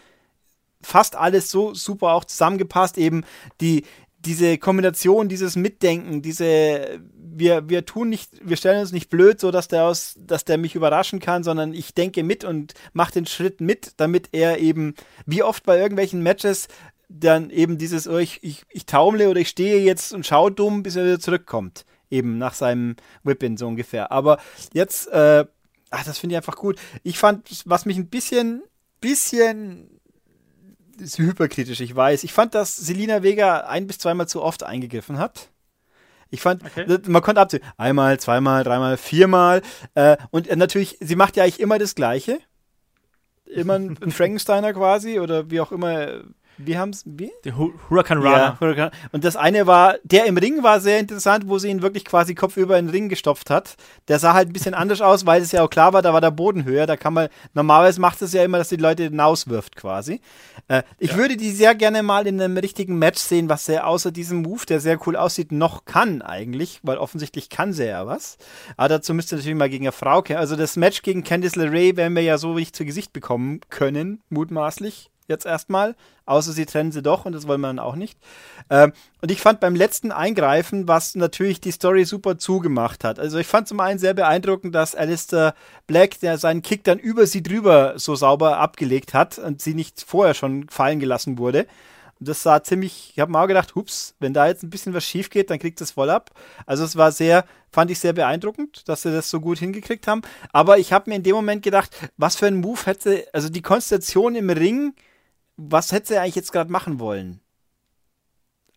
fast alles so super auch zusammengepasst. Eben die, diese Kombination, dieses Mitdenken, diese, wir, wir tun nicht, wir stellen uns nicht blöd, so dass der aus, dass der mich überraschen kann, sondern ich denke mit und mache den Schritt mit, damit er eben, wie oft bei irgendwelchen Matches, dann eben dieses, oh, ich, ich, ich taumle oder ich stehe jetzt und schaue dumm, bis er wieder zurückkommt. Eben nach seinem Whippin so ungefähr. Aber jetzt, äh, ach, das finde ich einfach gut. Ich fand, was mich ein bisschen, bisschen ist hyperkritisch, ich weiß. Ich fand, dass Selina Vega ein bis zweimal zu oft eingegriffen hat. Ich fand, okay. man konnte abzählen. Einmal, zweimal, dreimal, viermal. Äh, und natürlich, sie macht ja eigentlich immer das Gleiche. Immer ein Frankensteiner quasi oder wie auch immer wie haben es, wie? Der Hurricane Rana. Ja, Hurricane. Und das eine war, der im Ring war sehr interessant, wo sie ihn wirklich quasi kopfüber in den Ring gestopft hat. Der sah halt ein bisschen anders aus, weil es ja auch klar war, da war der Boden höher. Da kann man, normalerweise macht es ja immer, dass die Leute hinauswirft quasi. Äh, ich ja. würde die sehr gerne mal in einem richtigen Match sehen, was er außer diesem Move, der sehr cool aussieht, noch kann eigentlich, weil offensichtlich kann sie ja was. Aber dazu müsste natürlich mal gegen eine Frau kämpfen. Also das Match gegen Candice LeRae werden wir ja so nicht zu Gesicht bekommen können, mutmaßlich jetzt erstmal, außer sie trennen sie doch und das wollen wir dann auch nicht. Ähm, und ich fand beim letzten Eingreifen, was natürlich die Story super zugemacht hat. Also ich fand zum einen sehr beeindruckend, dass Alistair Black, der seinen Kick dann über sie drüber so sauber abgelegt hat und sie nicht vorher schon fallen gelassen wurde. Und das sah ziemlich, ich habe mir auch gedacht, hups, wenn da jetzt ein bisschen was schief geht, dann kriegt es voll ab. Also es war sehr, fand ich sehr beeindruckend, dass sie das so gut hingekriegt haben. Aber ich habe mir in dem Moment gedacht, was für ein Move hätte, also die Konstellation im Ring, was hätte sie eigentlich jetzt gerade machen wollen?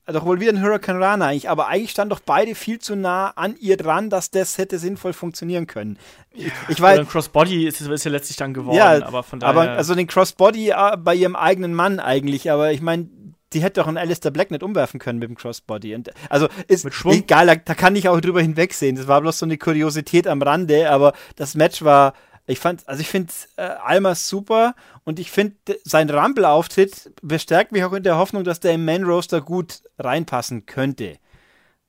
Doch wohl wieder ein Hurricane Rana eigentlich, aber eigentlich standen doch beide viel zu nah an ihr dran, dass das hätte sinnvoll funktionieren können. Ja, ich weiß. Crossbody ist, ist ja letztlich dann geworden, ja, aber von daher. Aber also den Crossbody äh, bei ihrem eigenen Mann eigentlich, aber ich meine, die hätte doch einen Alistair Black nicht umwerfen können mit dem Crossbody. Und, also ist egal, da, da, kann ich auch drüber hinwegsehen. Das war bloß so eine Kuriosität am Rande, aber das Match war ich fand, also ich finde äh, Almas super und ich finde, sein Rumble-Auftritt bestärkt mich auch in der Hoffnung, dass der im Man Roaster gut reinpassen könnte.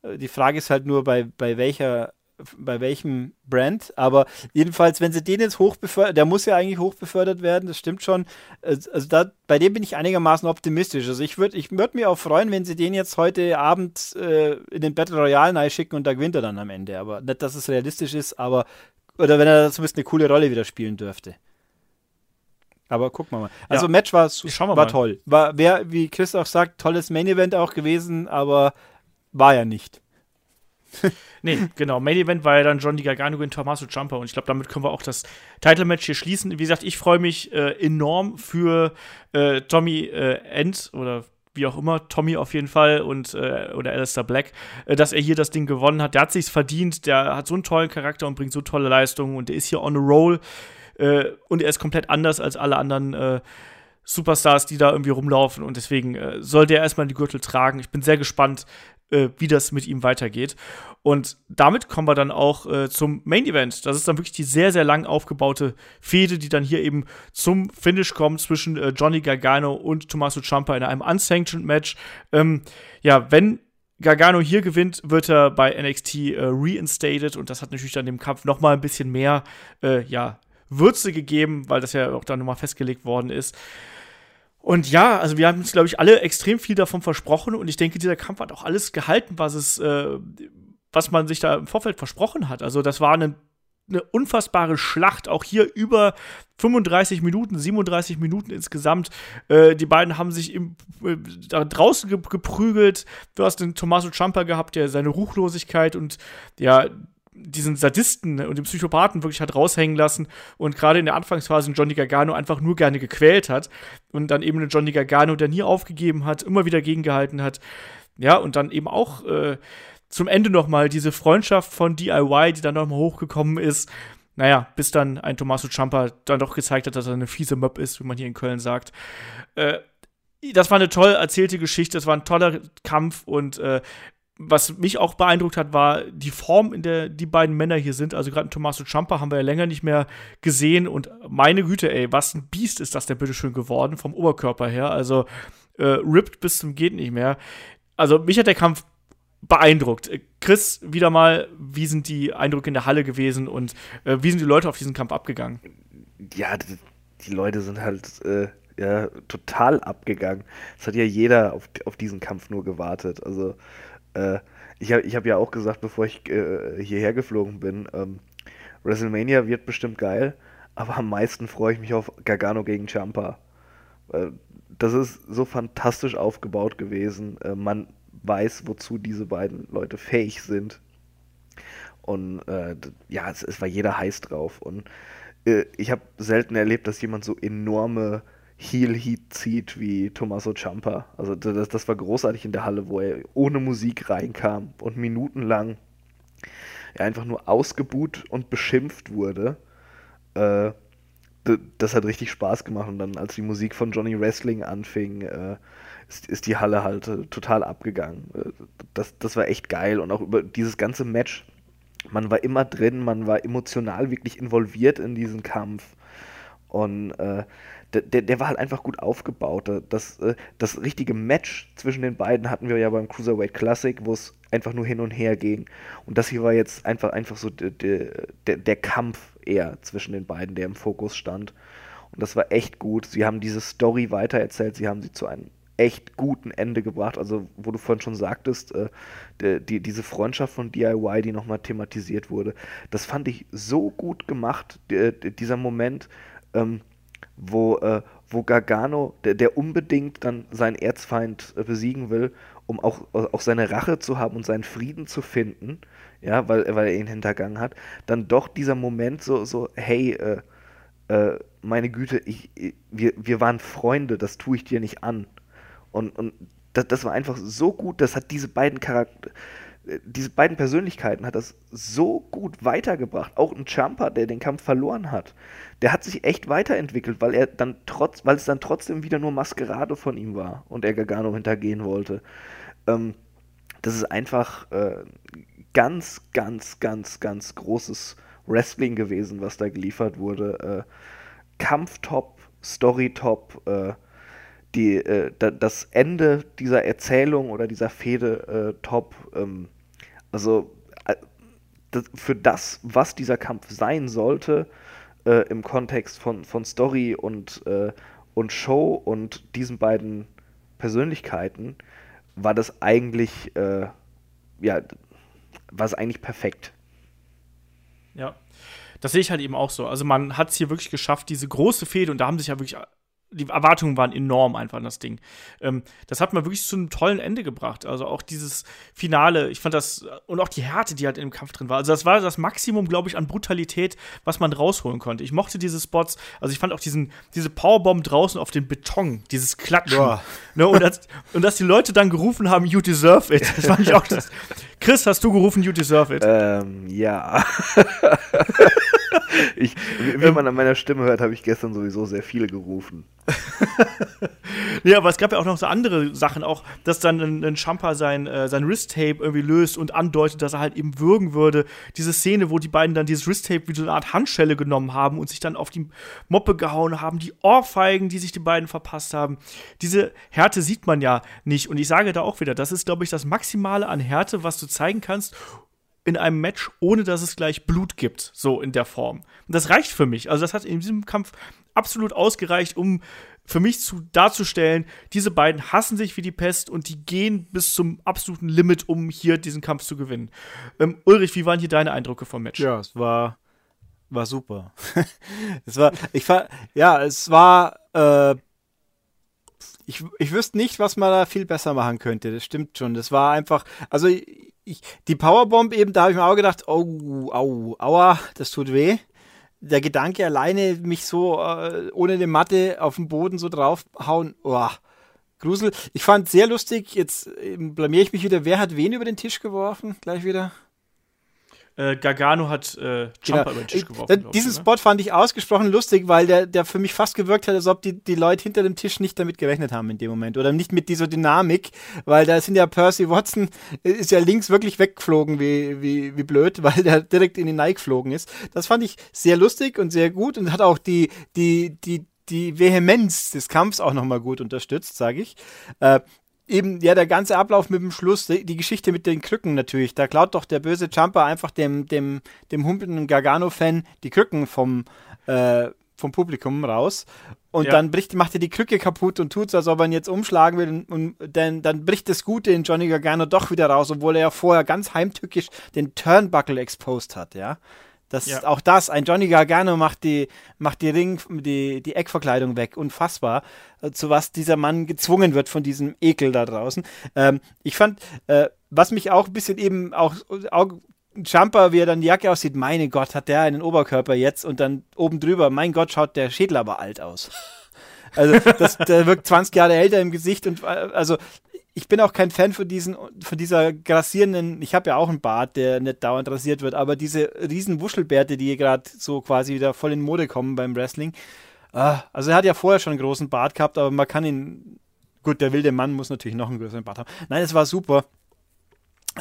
Äh, die Frage ist halt nur, bei, bei welcher bei welchem Brand, aber jedenfalls, wenn sie den jetzt hochbefördert, der muss ja eigentlich hochbefördert werden, das stimmt schon. Also da, bei dem bin ich einigermaßen optimistisch. Also ich würde ich würd mich auch freuen, wenn sie den jetzt heute Abend äh, in den Battle Royale schicken und da gewinnt er dann am Ende. Aber nicht, dass es realistisch ist, aber oder wenn er zumindest eine coole Rolle wieder spielen dürfte. Aber gucken wir mal. Also ja. Match war, war mal. toll. War, wär, wie Chris auch sagt, tolles Main Event auch gewesen, aber war ja nicht. nee, genau. Main Event war ja dann Johnny Gargano gegen Tommaso Ciampa und ich glaube, damit können wir auch das Title Match hier schließen. Wie gesagt, ich freue mich äh, enorm für äh, Tommy äh, End oder wie auch immer, Tommy auf jeden Fall und äh, oder Alistair Black, äh, dass er hier das Ding gewonnen hat. Der hat sich's verdient, der hat so einen tollen Charakter und bringt so tolle Leistungen und der ist hier on a roll äh, und er ist komplett anders als alle anderen äh, Superstars, die da irgendwie rumlaufen und deswegen äh, soll der erstmal die Gürtel tragen. Ich bin sehr gespannt, äh, wie das mit ihm weitergeht. Und damit kommen wir dann auch äh, zum Main Event. Das ist dann wirklich die sehr, sehr lang aufgebaute Fehde, die dann hier eben zum Finish kommt zwischen äh, Johnny Gargano und Tommaso Ciampa in einem unsanctioned Match. Ähm, ja, wenn Gargano hier gewinnt, wird er bei NXT äh, reinstated und das hat natürlich dann dem Kampf noch mal ein bisschen mehr, äh, ja, Würze gegeben, weil das ja auch dann nochmal festgelegt worden ist. Und ja, also wir haben uns, glaube ich, alle extrem viel davon versprochen und ich denke, dieser Kampf hat auch alles gehalten, was es, äh, was man sich da im Vorfeld versprochen hat. Also das war eine, eine unfassbare Schlacht, auch hier über 35 Minuten, 37 Minuten insgesamt. Äh, die beiden haben sich im, äh, da draußen ge geprügelt. Du hast den Tommaso Ciampa gehabt, der seine Ruchlosigkeit und ja, diesen Sadisten und den Psychopathen wirklich hat raushängen lassen und gerade in der Anfangsphase Johnny Gargano einfach nur gerne gequält hat und dann eben einen Johnny Gargano, der nie aufgegeben hat, immer wieder gegengehalten hat. Ja, und dann eben auch äh, zum Ende nochmal diese Freundschaft von DIY, die dann nochmal hochgekommen ist. Naja, bis dann ein Tommaso Ciampa dann doch gezeigt hat, dass er eine fiese Möb ist, wie man hier in Köln sagt. Äh, das war eine toll erzählte Geschichte, das war ein toller Kampf und äh, was mich auch beeindruckt hat, war die Form, in der die beiden Männer hier sind. Also gerade Tommaso Ciampa haben wir ja länger nicht mehr gesehen. Und meine Güte, ey, was ein Biest ist das denn bitteschön geworden vom Oberkörper her. Also äh, ripped bis zum geht nicht mehr. Also mich hat der Kampf beeindruckt. Chris, wieder mal, wie sind die Eindrücke in der Halle gewesen und äh, wie sind die Leute auf diesen Kampf abgegangen? Ja, die, die Leute sind halt äh, ja, total abgegangen. Es hat ja jeder auf, auf diesen Kampf nur gewartet. Also äh, ich habe ich hab ja auch gesagt, bevor ich äh, hierher geflogen bin, ähm, WrestleMania wird bestimmt geil, aber am meisten freue ich mich auf Gargano gegen Champa. Äh, das ist so fantastisch aufgebaut gewesen. Äh, man weiß, wozu diese beiden Leute fähig sind. Und äh, ja, es, es, war jeder heiß drauf. Und äh, ich habe selten erlebt, dass jemand so enorme Heel-Heat zieht wie Tommaso Ciampa. Also das, das war großartig in der Halle, wo er ohne Musik reinkam und minutenlang einfach nur ausgebuht und beschimpft wurde. Äh, das hat richtig Spaß gemacht und dann, als die Musik von Johnny Wrestling anfing, äh, ist, ist, die Halle halt äh, total abgegangen. Äh, das, das war echt geil und auch über dieses ganze Match. Man war immer drin, man war emotional wirklich involviert in diesen Kampf. Und äh, der, der war halt einfach gut aufgebaut. Das, äh, das richtige Match zwischen den beiden hatten wir ja beim Cruiserweight Classic, wo es einfach nur hin und her ging. Und das hier war jetzt einfach, einfach so der, der, der Kampf eher zwischen den beiden, der im Fokus stand. Und das war echt gut. Sie haben diese Story weitererzählt, sie haben sie zu einem echt guten Ende gebracht. Also, wo du vorhin schon sagtest, äh, die, die, diese Freundschaft von DIY, die nochmal thematisiert wurde, das fand ich so gut gemacht, die, dieser Moment. Ähm, wo, äh, wo Gargano, der, der, unbedingt dann seinen Erzfeind äh, besiegen will, um auch, auch seine Rache zu haben und seinen Frieden zu finden, ja, weil, weil er ihn hintergangen hat, dann doch dieser Moment so, so hey, äh, äh meine Güte, ich, ich, wir, wir waren Freunde, das tue ich dir nicht an. Und, und das, das war einfach so gut, das hat diese beiden Charakter diese beiden Persönlichkeiten hat das so gut weitergebracht. Auch ein Jumper, der den Kampf verloren hat, der hat sich echt weiterentwickelt, weil er dann trotz, weil es dann trotzdem wieder nur Maskerade von ihm war und er Gargano hintergehen wollte. Ähm, das ist einfach äh, ganz, ganz, ganz, ganz großes Wrestling gewesen, was da geliefert wurde. Äh, Kampftop, Storytop, äh, die, äh, da, das Ende dieser Erzählung oder dieser Fehde äh, top. Ähm, also äh, das, für das, was dieser Kampf sein sollte, äh, im Kontext von, von Story und, äh, und Show und diesen beiden Persönlichkeiten, war das eigentlich, ja, war es eigentlich perfekt. Ja. Das sehe ich halt eben auch so. Also man hat es hier wirklich geschafft, diese große Fehde, und da haben sich ja wirklich die Erwartungen waren enorm einfach an das Ding. Ähm, das hat man wirklich zu einem tollen Ende gebracht. Also auch dieses Finale, ich fand das, und auch die Härte, die halt in dem Kampf drin war. Also das war das Maximum, glaube ich, an Brutalität, was man rausholen konnte. Ich mochte diese Spots, also ich fand auch diesen, diese Powerbomb draußen auf den Beton, dieses Klatschen. Ne, und, das, und dass die Leute dann gerufen haben, you deserve it. Das fand ich auch das. Chris, hast du gerufen, you deserve it? Ähm, ja. ich, wie man an meiner Stimme hört, habe ich gestern sowieso sehr viele gerufen. ja, aber es gab ja auch noch so andere Sachen, auch, dass dann ein, ein Champa sein, äh, sein Wrist-Tape irgendwie löst und andeutet, dass er halt eben würgen würde. Diese Szene, wo die beiden dann dieses Wrist-Tape wie so eine Art Handschelle genommen haben und sich dann auf die Moppe gehauen haben, die Ohrfeigen, die sich die beiden verpasst haben. Diese Härte sieht man ja nicht. Und ich sage da auch wieder, das ist, glaube ich, das Maximale an Härte, was du zeigen kannst in einem Match, ohne dass es gleich Blut gibt, so in der Form. Und das reicht für mich. Also das hat in diesem Kampf absolut ausgereicht, um für mich zu, darzustellen, diese beiden hassen sich wie die Pest und die gehen bis zum absoluten Limit, um hier diesen Kampf zu gewinnen. Ähm, Ulrich, wie waren hier deine Eindrücke vom Match? Ja, es war, war super. es war, ich war, ja, es war, äh, ich, ich wüsste nicht, was man da viel besser machen könnte. Das stimmt schon. Das war einfach, also ich, die Powerbomb eben, da habe ich mir auch gedacht, oh, au, aua, das tut weh der Gedanke alleine, mich so äh, ohne eine Matte auf den Boden so draufhauen, oh, Grusel. Ich fand sehr lustig, jetzt äh, blamier ich mich wieder, wer hat wen über den Tisch geworfen? Gleich wieder äh, Gargano hat äh, Jumper genau. über den Tisch geworfen. Äh, diesen ich, Spot fand ich ausgesprochen lustig, weil der, der für mich fast gewirkt hat, als ob die, die Leute hinter dem Tisch nicht damit gerechnet haben in dem Moment. Oder nicht mit dieser Dynamik, weil da sind ja Percy Watson, äh, ist ja links wirklich weggeflogen, wie, wie, wie blöd, weil der direkt in die Nike geflogen ist. Das fand ich sehr lustig und sehr gut und hat auch die, die, die, die Vehemenz des Kampfs auch nochmal gut unterstützt, sage ich. Äh, eben, ja, der ganze Ablauf mit dem Schluss, die, die, Geschichte mit den Krücken natürlich. Da klaut doch der böse Jumper einfach dem, dem, dem humpelnden Gargano-Fan die Krücken vom, äh, vom Publikum raus. Und ja. dann bricht, macht er die Krücke kaputt und tut es, als ob er ihn jetzt umschlagen will. Und, und dann, dann bricht das Gute in Johnny Gargano doch wieder raus, obwohl er ja vorher ganz heimtückisch den Turnbuckle exposed hat, ja. Das ja. auch das, ein Johnny Gargano macht die, macht die Ring, die, die Eckverkleidung weg. Unfassbar, äh, zu was dieser Mann gezwungen wird von diesem Ekel da draußen. Ähm, ich fand, äh, was mich auch ein bisschen eben auch, auch Jumper, wie er dann die Jacke aussieht, meine Gott, hat der einen Oberkörper jetzt und dann oben drüber, mein Gott, schaut der Schädel aber alt aus. Also, das, der wirkt 20 Jahre älter im Gesicht und äh, also ich bin auch kein Fan von diesen, von dieser grassierenden, ich habe ja auch einen Bart, der nicht dauernd rasiert wird, aber diese riesen Wuschelbärte, die gerade so quasi wieder voll in Mode kommen beim Wrestling. Ah, also er hat ja vorher schon einen großen Bart gehabt, aber man kann ihn, gut, der wilde Mann muss natürlich noch einen größeren Bart haben. Nein, es war super.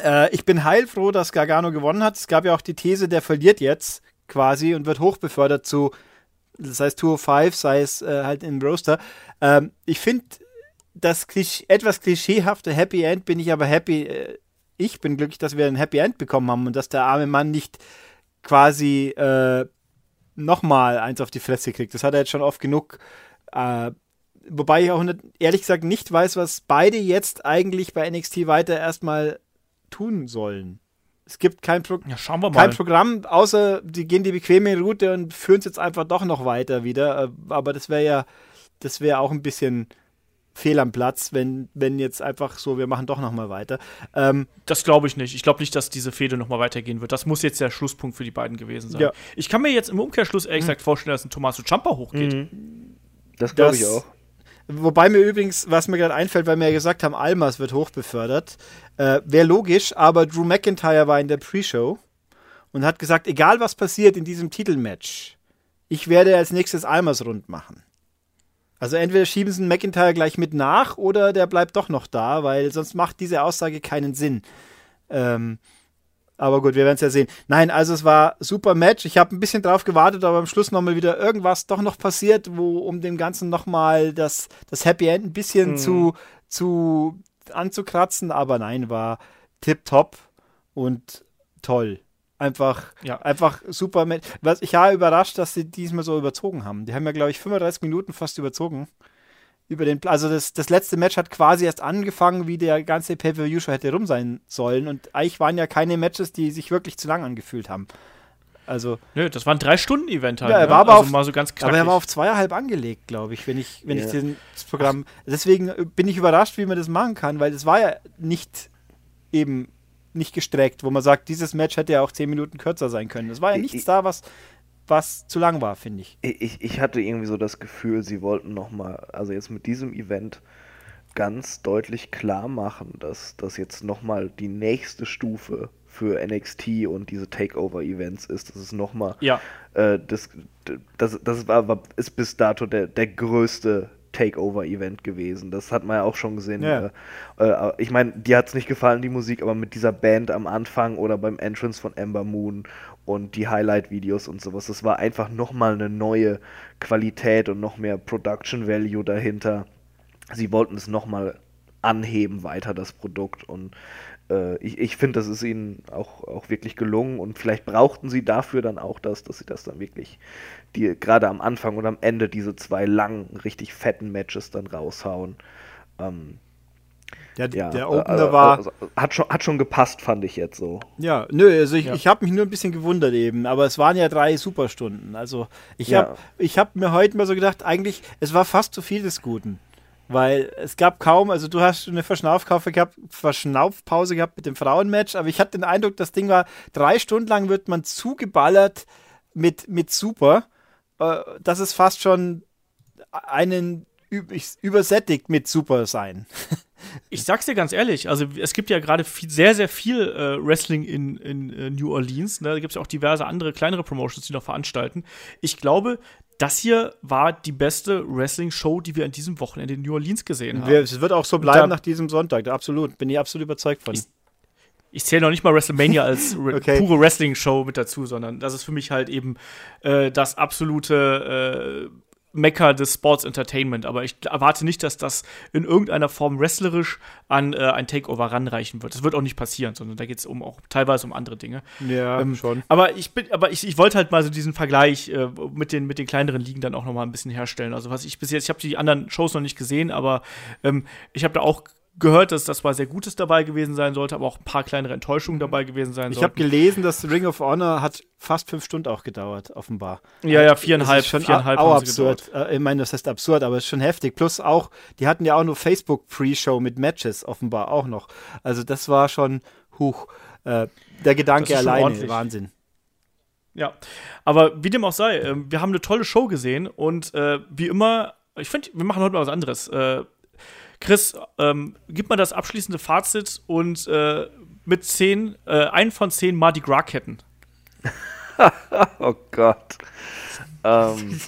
Äh, ich bin heilfroh, dass Gargano gewonnen hat. Es gab ja auch die These, der verliert jetzt quasi und wird hochbefördert zu, das heißt 205, sei es äh, halt im Roaster. Ähm, ich finde, das Klisch etwas klischeehafte Happy End bin ich aber happy. Äh, ich bin glücklich, dass wir ein Happy End bekommen haben und dass der arme Mann nicht quasi äh, nochmal eins auf die Fresse kriegt. Das hat er jetzt schon oft genug. Äh, wobei ich auch ehrlich gesagt nicht weiß, was beide jetzt eigentlich bei NXT weiter erstmal tun sollen. Es gibt kein, Pro ja, kein Programm, außer die gehen die bequeme Route und führen es jetzt einfach doch noch weiter wieder. Äh, aber das wäre ja, das wäre auch ein bisschen fehl am Platz, wenn, wenn jetzt einfach so, wir machen doch nochmal weiter. Ähm, das glaube ich nicht. Ich glaube nicht, dass diese Fehde nochmal weitergehen wird. Das muss jetzt der Schlusspunkt für die beiden gewesen sein. Ja. Ich kann mir jetzt im Umkehrschluss ehrlich mhm. gesagt vorstellen, dass ein Tommaso Ciampa hochgeht. Mhm. Das glaube ich auch. Wobei mir übrigens, was mir gerade einfällt, weil wir ja gesagt haben, Almas wird hochbefördert, äh, wäre logisch, aber Drew McIntyre war in der Pre-Show und hat gesagt, egal was passiert in diesem Titelmatch, ich werde als nächstes Almas rund machen. Also entweder schieben sie einen McIntyre gleich mit nach oder der bleibt doch noch da, weil sonst macht diese Aussage keinen Sinn. Ähm, aber gut, wir werden es ja sehen. Nein, also es war super Match. Ich habe ein bisschen drauf gewartet, aber am Schluss nochmal wieder irgendwas doch noch passiert, wo um dem Ganzen nochmal das, das Happy End ein bisschen mhm. zu, zu anzukratzen. Aber nein, war tipptopp und toll. Einfach, Ja. einfach super. Match. Was, ich war überrascht, dass sie diesmal so überzogen haben. Die haben ja, glaube ich, 35 Minuten fast überzogen. Über den, also das, das letzte Match hat quasi erst angefangen, wie der ganze Pay-Per-View schon hätte rum sein sollen. Und eigentlich waren ja keine Matches, die sich wirklich zu lang angefühlt haben. Also, Nö, das war ein Drei-Stunden-Event halt. Ja, er ne? war aber also auf- mal so ganz knackig. aber er war auf zweieinhalb angelegt, glaube ich, wenn ich, wenn Ja. ich den, das Programm. Deswegen bin ich überrascht, wie man das machen kann, weil das war ja nicht eben nicht gestreckt, wo man sagt, dieses Match hätte ja auch zehn Minuten kürzer sein können. Es war ja Ich- nichts ich- da, was, was zu lang war, finde ich. Ich, ich hatte irgendwie so das Gefühl, sie wollten nochmal, also jetzt mit diesem Event ganz deutlich klar machen, dass das jetzt nochmal die nächste Stufe für NXT und diese Takeover-Events ist. Das ist nochmal, Ja. äh, das, das, das war, war, ist bis dato der, der größte Takeover-Event gewesen. Das hat man ja auch schon gesehen. Ja. Äh, äh, ich meine, dir hat es nicht gefallen, die Musik, aber mit dieser Band am Anfang oder beim Entrance von Ember Moon und die Highlight-Videos und sowas, das war einfach nochmal eine neue Qualität und noch mehr Production Value dahinter. Sie wollten es nochmal anheben weiter, das Produkt. Und äh, ich, ich finde, das ist ihnen auch, auch wirklich gelungen. Und vielleicht brauchten sie dafür dann auch das, dass sie das dann wirklich, die gerade am Anfang und am Ende diese zwei langen, richtig fetten Matches dann raushauen. Ähm, Ja, ja, der äh, Opener äh, war. also, hat, schon, hat schon gepasst, fand ich jetzt so. Ja, nö, also ich, Ja. ich habe mich nur ein bisschen gewundert eben, aber es waren ja drei Superstunden. Also ich Ja. habe ich hab mir heute mal so gedacht, eigentlich, es war fast zu viel des Guten. Weil es gab kaum, also du hast eine Verschnaufpause gehabt, Verschnaufpause gehabt mit dem Frauenmatch, aber ich hatte den Eindruck, das Ding war, drei Stunden lang wird man zugeballert mit, mit Super. Äh, das ist fast schon einen übersättigt mit Super sein. Ich sag's dir ganz ehrlich, also es gibt ja gerade sehr, sehr viel äh, Wrestling in, in äh, New Orleans. Ne? Da gibt es ja auch diverse andere kleinere Promotions, die noch veranstalten. Ich glaube, das hier war die beste Wrestling-Show, die wir an diesem Wochenende in New Orleans gesehen haben. Es wird auch so bleiben Da- nach diesem Sonntag, absolut, bin ich absolut überzeugt von. Ich- ich zähle noch nicht mal WrestleMania als Okay. pure Wrestling-Show mit dazu, sondern das ist für mich halt eben äh, das absolute äh, Mecker des Sports Entertainment. Aber ich erwarte nicht, dass das in irgendeiner Form wrestlerisch an äh, ein Takeover ranreichen wird. Das wird auch nicht passieren, sondern da geht es um auch teilweise um andere Dinge. Ja, Ähm, schon. Aber ich bin, aber ich, ich wollte halt mal so diesen Vergleich äh, mit, den, mit den kleineren Ligen dann auch noch mal ein bisschen herstellen. Also was ich bis jetzt, ich habe die anderen Shows noch nicht gesehen, aber ähm, ich habe da auch gehört, dass das mal sehr Gutes dabei gewesen sein sollte, aber auch ein paar kleinere Enttäuschungen dabei gewesen sein Ich habe gelesen, dass Ring of Honor hat fast fünf Stunden auch gedauert, offenbar. Ja, ja, Das viereinhalb, ist schon viereinhalb auch absurd. Äh, Ich meine, das heißt absurd, aber es ist schon heftig. Plus auch, die hatten ja auch nur Facebook Pre-Show mit Matches offenbar auch noch. Also das war schon huch. Äh, der Gedanke Das alleine, ordentlich. Wahnsinn. Ja, aber wie dem auch sei, ähm, wir haben eine tolle Show gesehen und äh, wie immer, ich finde, wir machen heute mal was anderes. Äh, Chris, ähm, gib mal das abschließende Fazit und äh, mit zehn, äh, einen von zehn Mardi Gras-Ketten. Oh Gott. ähm,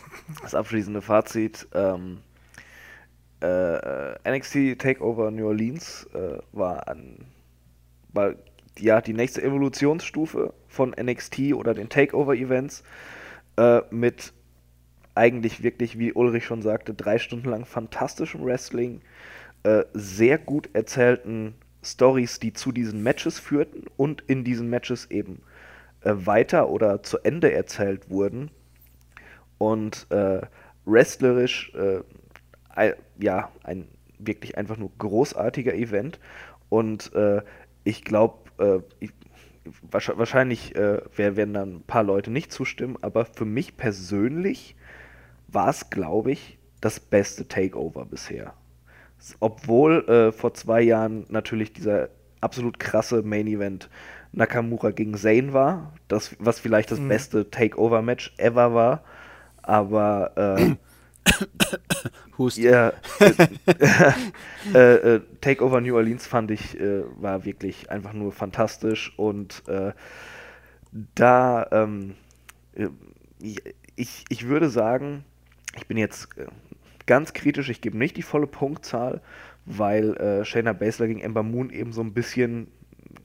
das abschließende Fazit. Ähm, äh, NXT Takeover New Orleans äh, war, an, war ja, die nächste Evolutionsstufe von NXT oder den Takeover-Events äh, mit eigentlich wirklich, wie Ulrich schon sagte, drei Stunden lang fantastischem Wrestling, äh, sehr gut erzählten Stories, die zu diesen Matches führten und in diesen Matches eben äh, weiter oder zu Ende erzählt wurden und äh, wrestlerisch äh, ja ein wirklich einfach nur großartiger Event und äh, ich glaube ich- wahrsch- wahrscheinlich wer- werden dann ein paar Leute nicht zustimmen aber für mich persönlich war es glaube ich das beste Takeover bisher obwohl äh, vor zwei Jahren natürlich dieser absolut krasse Main Event Nakamura gegen Zayn war, das, was vielleicht das beste Takeover-Match ever war, aber äh, Hust. ja, äh, äh, Takeover New Orleans fand ich, äh, war wirklich einfach nur fantastisch und äh, da, ähm, äh, ich, ich würde sagen, ich bin jetzt äh, ganz kritisch, ich gebe nicht die volle Punktzahl, weil äh, Shayna Baszler gegen Ember Moon eben so ein bisschen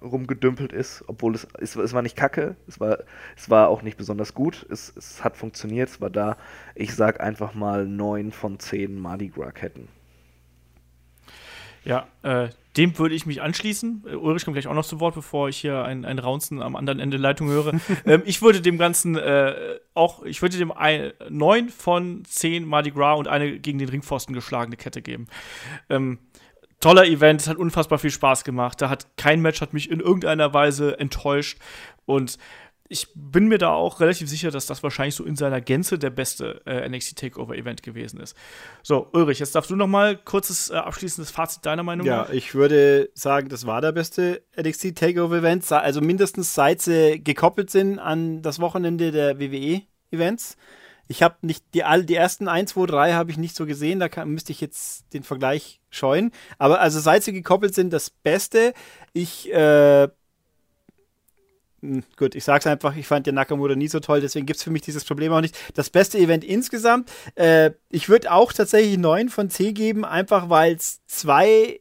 rumgedümpelt ist, obwohl es, es, es war nicht kacke, es war, es war auch nicht besonders gut, es, es hat funktioniert, es war da. Ich sag einfach mal 9 von 10 Mardi Gras Ketten. Ja, äh, dem würde ich mich anschließen. Äh, Ulrich kommt gleich auch noch zu Wort, bevor ich hier ein, ein Raunzen am anderen Ende der Leitung höre. ähm, ich würde dem Ganzen äh, auch, ich würde dem ein, 9 von 10 Mardi Gras und eine gegen den Ringpfosten geschlagene Kette geben. Ähm, toller Event, es hat unfassbar viel Spaß gemacht. Da hat kein Match hat mich in irgendeiner Weise enttäuscht und ich bin mir da auch relativ sicher, dass das wahrscheinlich so in seiner Gänze der beste äh, NXT Takeover Event gewesen ist. So, Ulrich, jetzt darfst du noch mal kurzes äh, abschließendes Fazit deiner Meinung ja, nach. Ja, ich würde sagen, das war der beste NXT Takeover Event, also mindestens seit sie gekoppelt sind an das Wochenende der WWE Events. Ich habe nicht die all die ersten 1, 2, 3 habe ich nicht so gesehen, da kann, müsste ich jetzt den Vergleich scheuen, aber also seit sie gekoppelt sind, das Beste. Ich äh, gut, ich sag's einfach, ich fand den Nakamura nie so toll, deswegen gibt's für mich dieses Problem auch nicht. Das beste Event insgesamt, äh, ich würde auch tatsächlich 9 von 10 geben, einfach weil zwei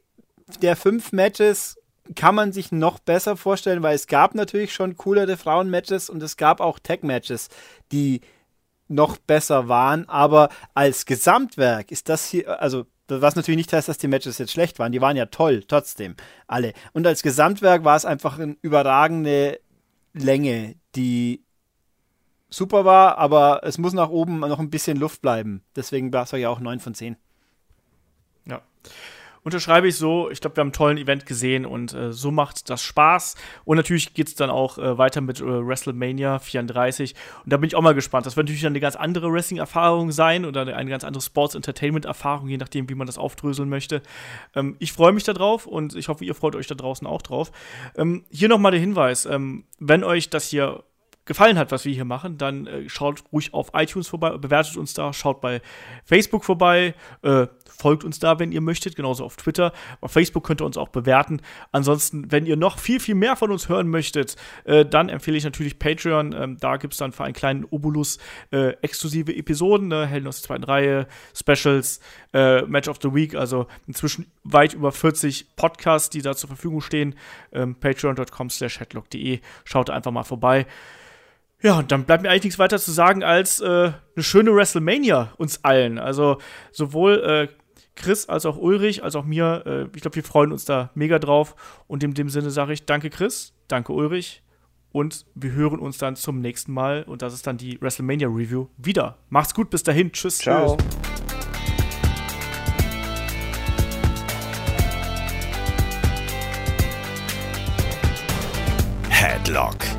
der fünf Matches kann man sich noch besser vorstellen, weil es gab natürlich schon coolere Frauen-Matches und es gab auch Tag-Matches, die noch besser waren, aber als Gesamtwerk ist das hier, also was natürlich nicht heißt, dass die Matches jetzt schlecht waren, die waren ja toll, trotzdem, alle. Und als Gesamtwerk war es einfach eine überragende Länge, die super war, aber es muss nach oben noch ein bisschen Luft bleiben. Deswegen war es ja auch 9 von 10. Ja. Unterschreibe ich so. Ich glaube, wir haben einen tollen Event gesehen und äh, so macht das Spaß. Und natürlich geht es dann auch äh, weiter mit äh, WrestleMania 34. Und da bin ich auch mal gespannt. Das wird natürlich dann eine ganz andere Wrestling-Erfahrung sein oder eine ganz andere Sports-Entertainment-Erfahrung, je nachdem, wie man das aufdröseln möchte. Ähm, ich freue mich darauf und ich hoffe, ihr freut euch da draußen auch drauf. Ähm, hier nochmal der Hinweis: ähm, Wenn euch das hier gefallen hat, was wir hier machen, dann äh, schaut ruhig auf iTunes vorbei, bewertet uns da, schaut bei Facebook vorbei, äh, folgt uns da, wenn ihr möchtet, genauso auf Twitter. Auf Facebook könnt ihr uns auch bewerten. Ansonsten, wenn ihr noch viel, viel mehr von uns hören möchtet, äh, dann empfehle ich natürlich Patreon. Ähm, da gibt es dann für einen kleinen Obolus äh, exklusive Episoden, ne? Helden aus der zweiten Reihe, Specials, äh, Match of the Week, also inzwischen weit über 40 Podcasts, die da zur Verfügung stehen. Ähm, Patreon.com slash headlock.de. Schaut einfach mal vorbei. Ja, und dann bleibt mir eigentlich nichts weiter zu sagen als äh, eine schöne WrestleMania uns allen. Also sowohl äh, Chris als auch Ulrich, als auch mir. Äh, ich glaube, wir freuen uns da mega drauf. Und in dem Sinne sage ich danke Chris, danke Ulrich. Und wir hören uns dann zum nächsten Mal. Und das ist dann die WrestleMania Review wieder. Macht's gut, bis dahin. Tschüss. Ciao. Tschüss. Headlock